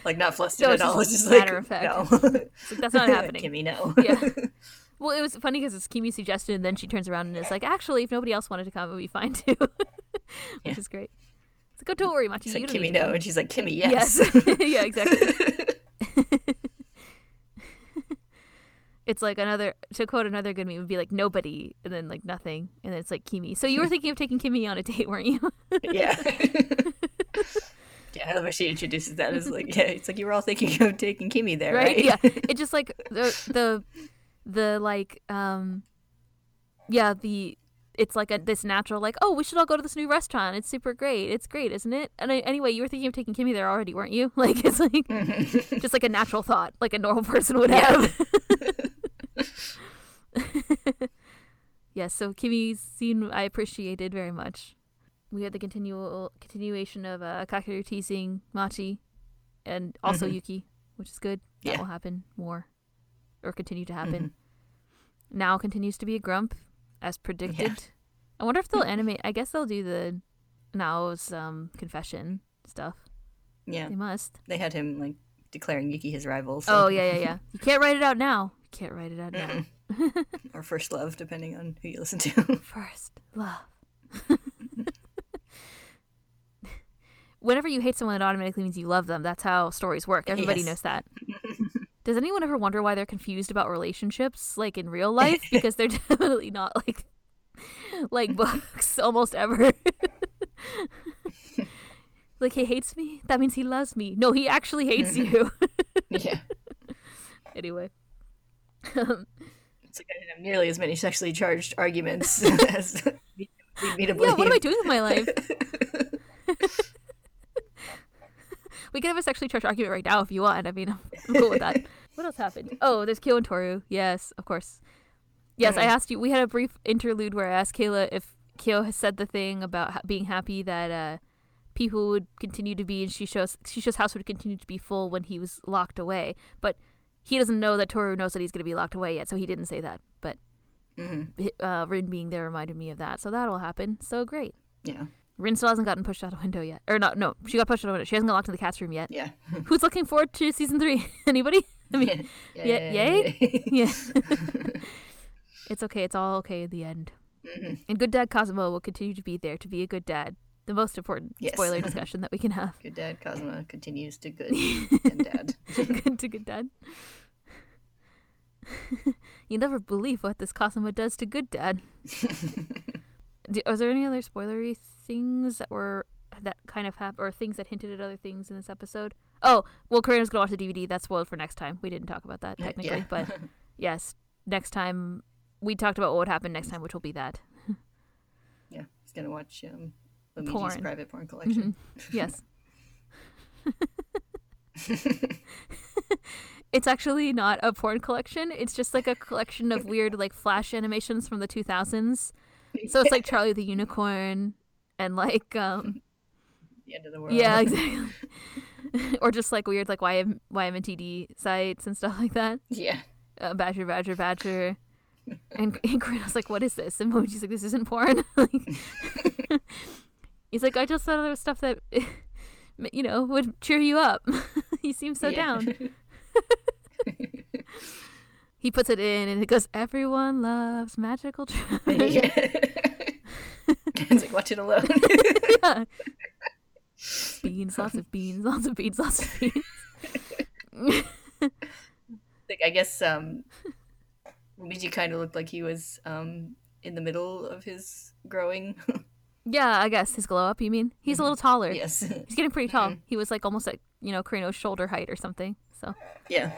like not flustered No, at all. It's just matter like of fact. no, like, that's not happening. Kimi, no. Yeah. Well, it was funny because it's Kimi suggested, and then she turns around and is like, "Actually, if nobody else wanted to come, it would be fine too," which Yeah. is great. It's like, "Oh, don't worry, Machi, It's like Kimi, no, and she's like, "Kimi, yes." Yes. yeah, exactly. it's like another to quote another good meme would be like nobody and then like nothing and then it's like Kimi. So you were thinking of taking Kimi on a date, weren't you? yeah. Yeah, love how she introduces that is like, yeah, it's like you were all thinking of taking Kimi there, right? right? Yeah. It just like the the the like um yeah, the it's like a this natural like, oh, we should all go to this new restaurant. It's super great. It's great, isn't it? And I, anyway, you were thinking of taking Kimi there already, weren't you? Like it's like just like a natural thought, like a normal person would Yeah. have. yes, so Kimi's scene I appreciated very much. We had the continual continuation of uh, Kakeru teasing Machi and also Mhm. Yuki, which is good. That Yeah. will happen more or continue to happen. Mm-hmm. Nao continues to be a grump as predicted. I wonder if they'll animate. I guess they'll do the Nao's um, confession stuff. Yeah, They must. they had him like declaring Yuki his rival. So. Oh yeah, yeah, yeah. You can't write it out now. You can't write it out now. Or first love, depending on who you listen to. First love. Whenever you hate someone, it automatically means you love them. That's how stories work. Everybody Yes. knows that. Does anyone ever wonder why they're confused about relationships, like in real life? Because they're definitely not like like books almost ever. like he hates me. That means he loves me. No, he actually hates you. yeah, anyway. it's like I didn't have nearly as many sexually charged arguments as me to Yeah, what am I doing with my life? We can have a sexually charged argument right now if you want. I mean, I'm cool with that. What else happened? Oh, there's Kyo and Toru. Yes, of course. Yes, I Mhm. asked you. We had a brief interlude where I asked Kayla if Kyo has said the thing about ha- being happy that uh, people would continue to be, and she shows she shows house would continue to be full when he was locked away. But he doesn't know that Toru knows that he's going to be locked away yet, so he didn't say that. But hmm uh, Rin being there reminded me of that, so that'll happen. So great. Yeah, Rin still hasn't gotten pushed out a window yet. Or not, no, she got pushed out a window. She hasn't got locked in the cat's room yet. Yeah. Who's looking forward to season three? Anybody? I mean, yeah, yay? yeah. it's okay. It's all okay in the end. Mhm. And good dad Kazuma will continue to be there to be a good dad. The most important Yes. spoiler discussion that we can have. Good dad Kazuma continues to good and dad. good to good dad. you never believe what this Kazuma does to good dad. Do, was there any other spoilery things that were that kind of hap- or things that hinted at other things in this episode? Oh, well, Kureno's gonna watch the DVD. That's spoiled for next time. We didn't talk about that technically, Yeah. but yes, next time we talked about what would happen next time, which will be that. yeah, he's gonna watch um, Luigi's Porn. private porn collection. Yes. it's actually not a porn collection. It's just like a collection of weird like flash animations from the 2000s. So it's like Charlie the Unicorn and like um the end of the world. yeah, exactly. or just like weird like YM YMNTD sites and stuff like that. yeah. Uh, badger, badger, badger. And, and Kureno's like, "What is this?" And Moji's like, "This isn't porn." like, he's like, "I just thought there was stuff that, you know, would cheer you up." he seems so Yeah. down. He puts it in, and it goes, "Everyone loves magical treasure." yeah. it's like watch it alone. yeah. Beans, lots of beans, lots of beans, lots of beans. like, I guess um, Luigi kind of looked like he was um in the middle of his growing. yeah, I guess his glow up. You mean he's a little taller? yes. He's getting pretty tall. He was like almost at you know Kureno's shoulder height or something. So yeah.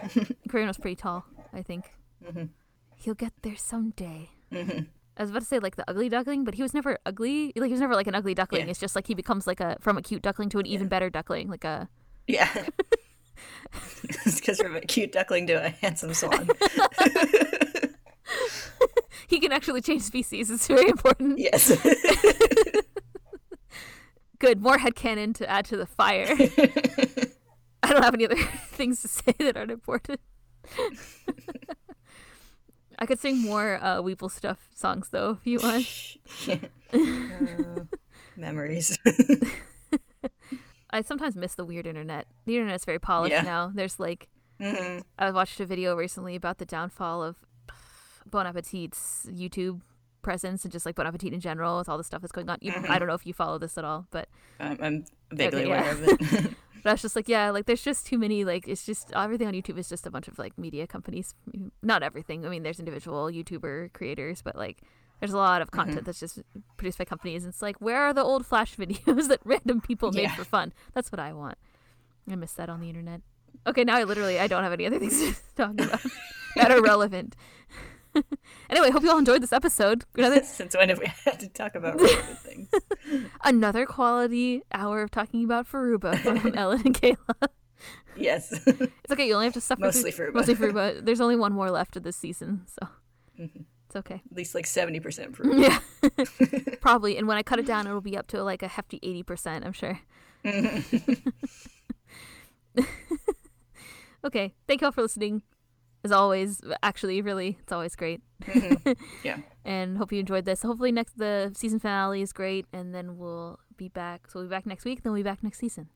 Kureno's pretty tall, I think. Mhm. He'll get there someday. Mhm. I was about to say like the ugly duckling, but he was never ugly. Like he was never like an ugly duckling. Yeah. It's just like he becomes like a from a cute duckling to an even better duckling. Like a Yeah. it's because from a cute duckling to a handsome swan. he can actually change species. It's very important. yes. Good. More headcanon to add to the fire. I don't have any other things to say that aren't important. I could sing more uh, Weebl stuff songs though if you want. Uh, memories. I sometimes miss the weird internet. The internet's very polished Yeah. now. There's like hmm I watched a video recently about the downfall of Bon Appetit's YouTube presence and just like Bon Appetit in general with all the stuff that's going on. You, I don't know if you follow this at all, but I'm, I'm vaguely Okay, yeah. aware of it. But I was just like, yeah, like there's just too many. Like it's just everything on YouTube is just a bunch of like media companies. Not everything. I mean, there's individual YouTuber creators, but like there's a lot of content mm-hmm. that's just produced by companies. And it's like, where are the old Flash videos that random people made for fun? That's what I want. I miss that on the internet. Okay, now I literally I don't have any other things to talk about that are relevant. anyway, hope you all enjoyed this episode. Another Since when have we had to talk about things? another quality hour of talking about Furuba from Ellen and Kayla. Yes. It's okay. You only have to suffer. Mostly through, Furuba. Mostly Furuba. There's only one more left of this season, so mm-hmm. it's okay. At least like 70% proof. Yeah, probably. And when I cut it down, it'll be up to like a hefty eighty percent. I'm sure. Mm-hmm. okay. Thank you all for listening. As always, actually, really, it's always great. Mm-hmm. Yeah. And hope you enjoyed this. Hopefully, next the season finale is great, and then we'll be back. So we'll be back next week. Then we'll be back next season.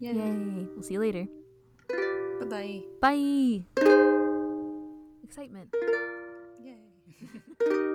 Yay. Yay! We'll see you later. Bye-bye. Bye. Excitement. Yay.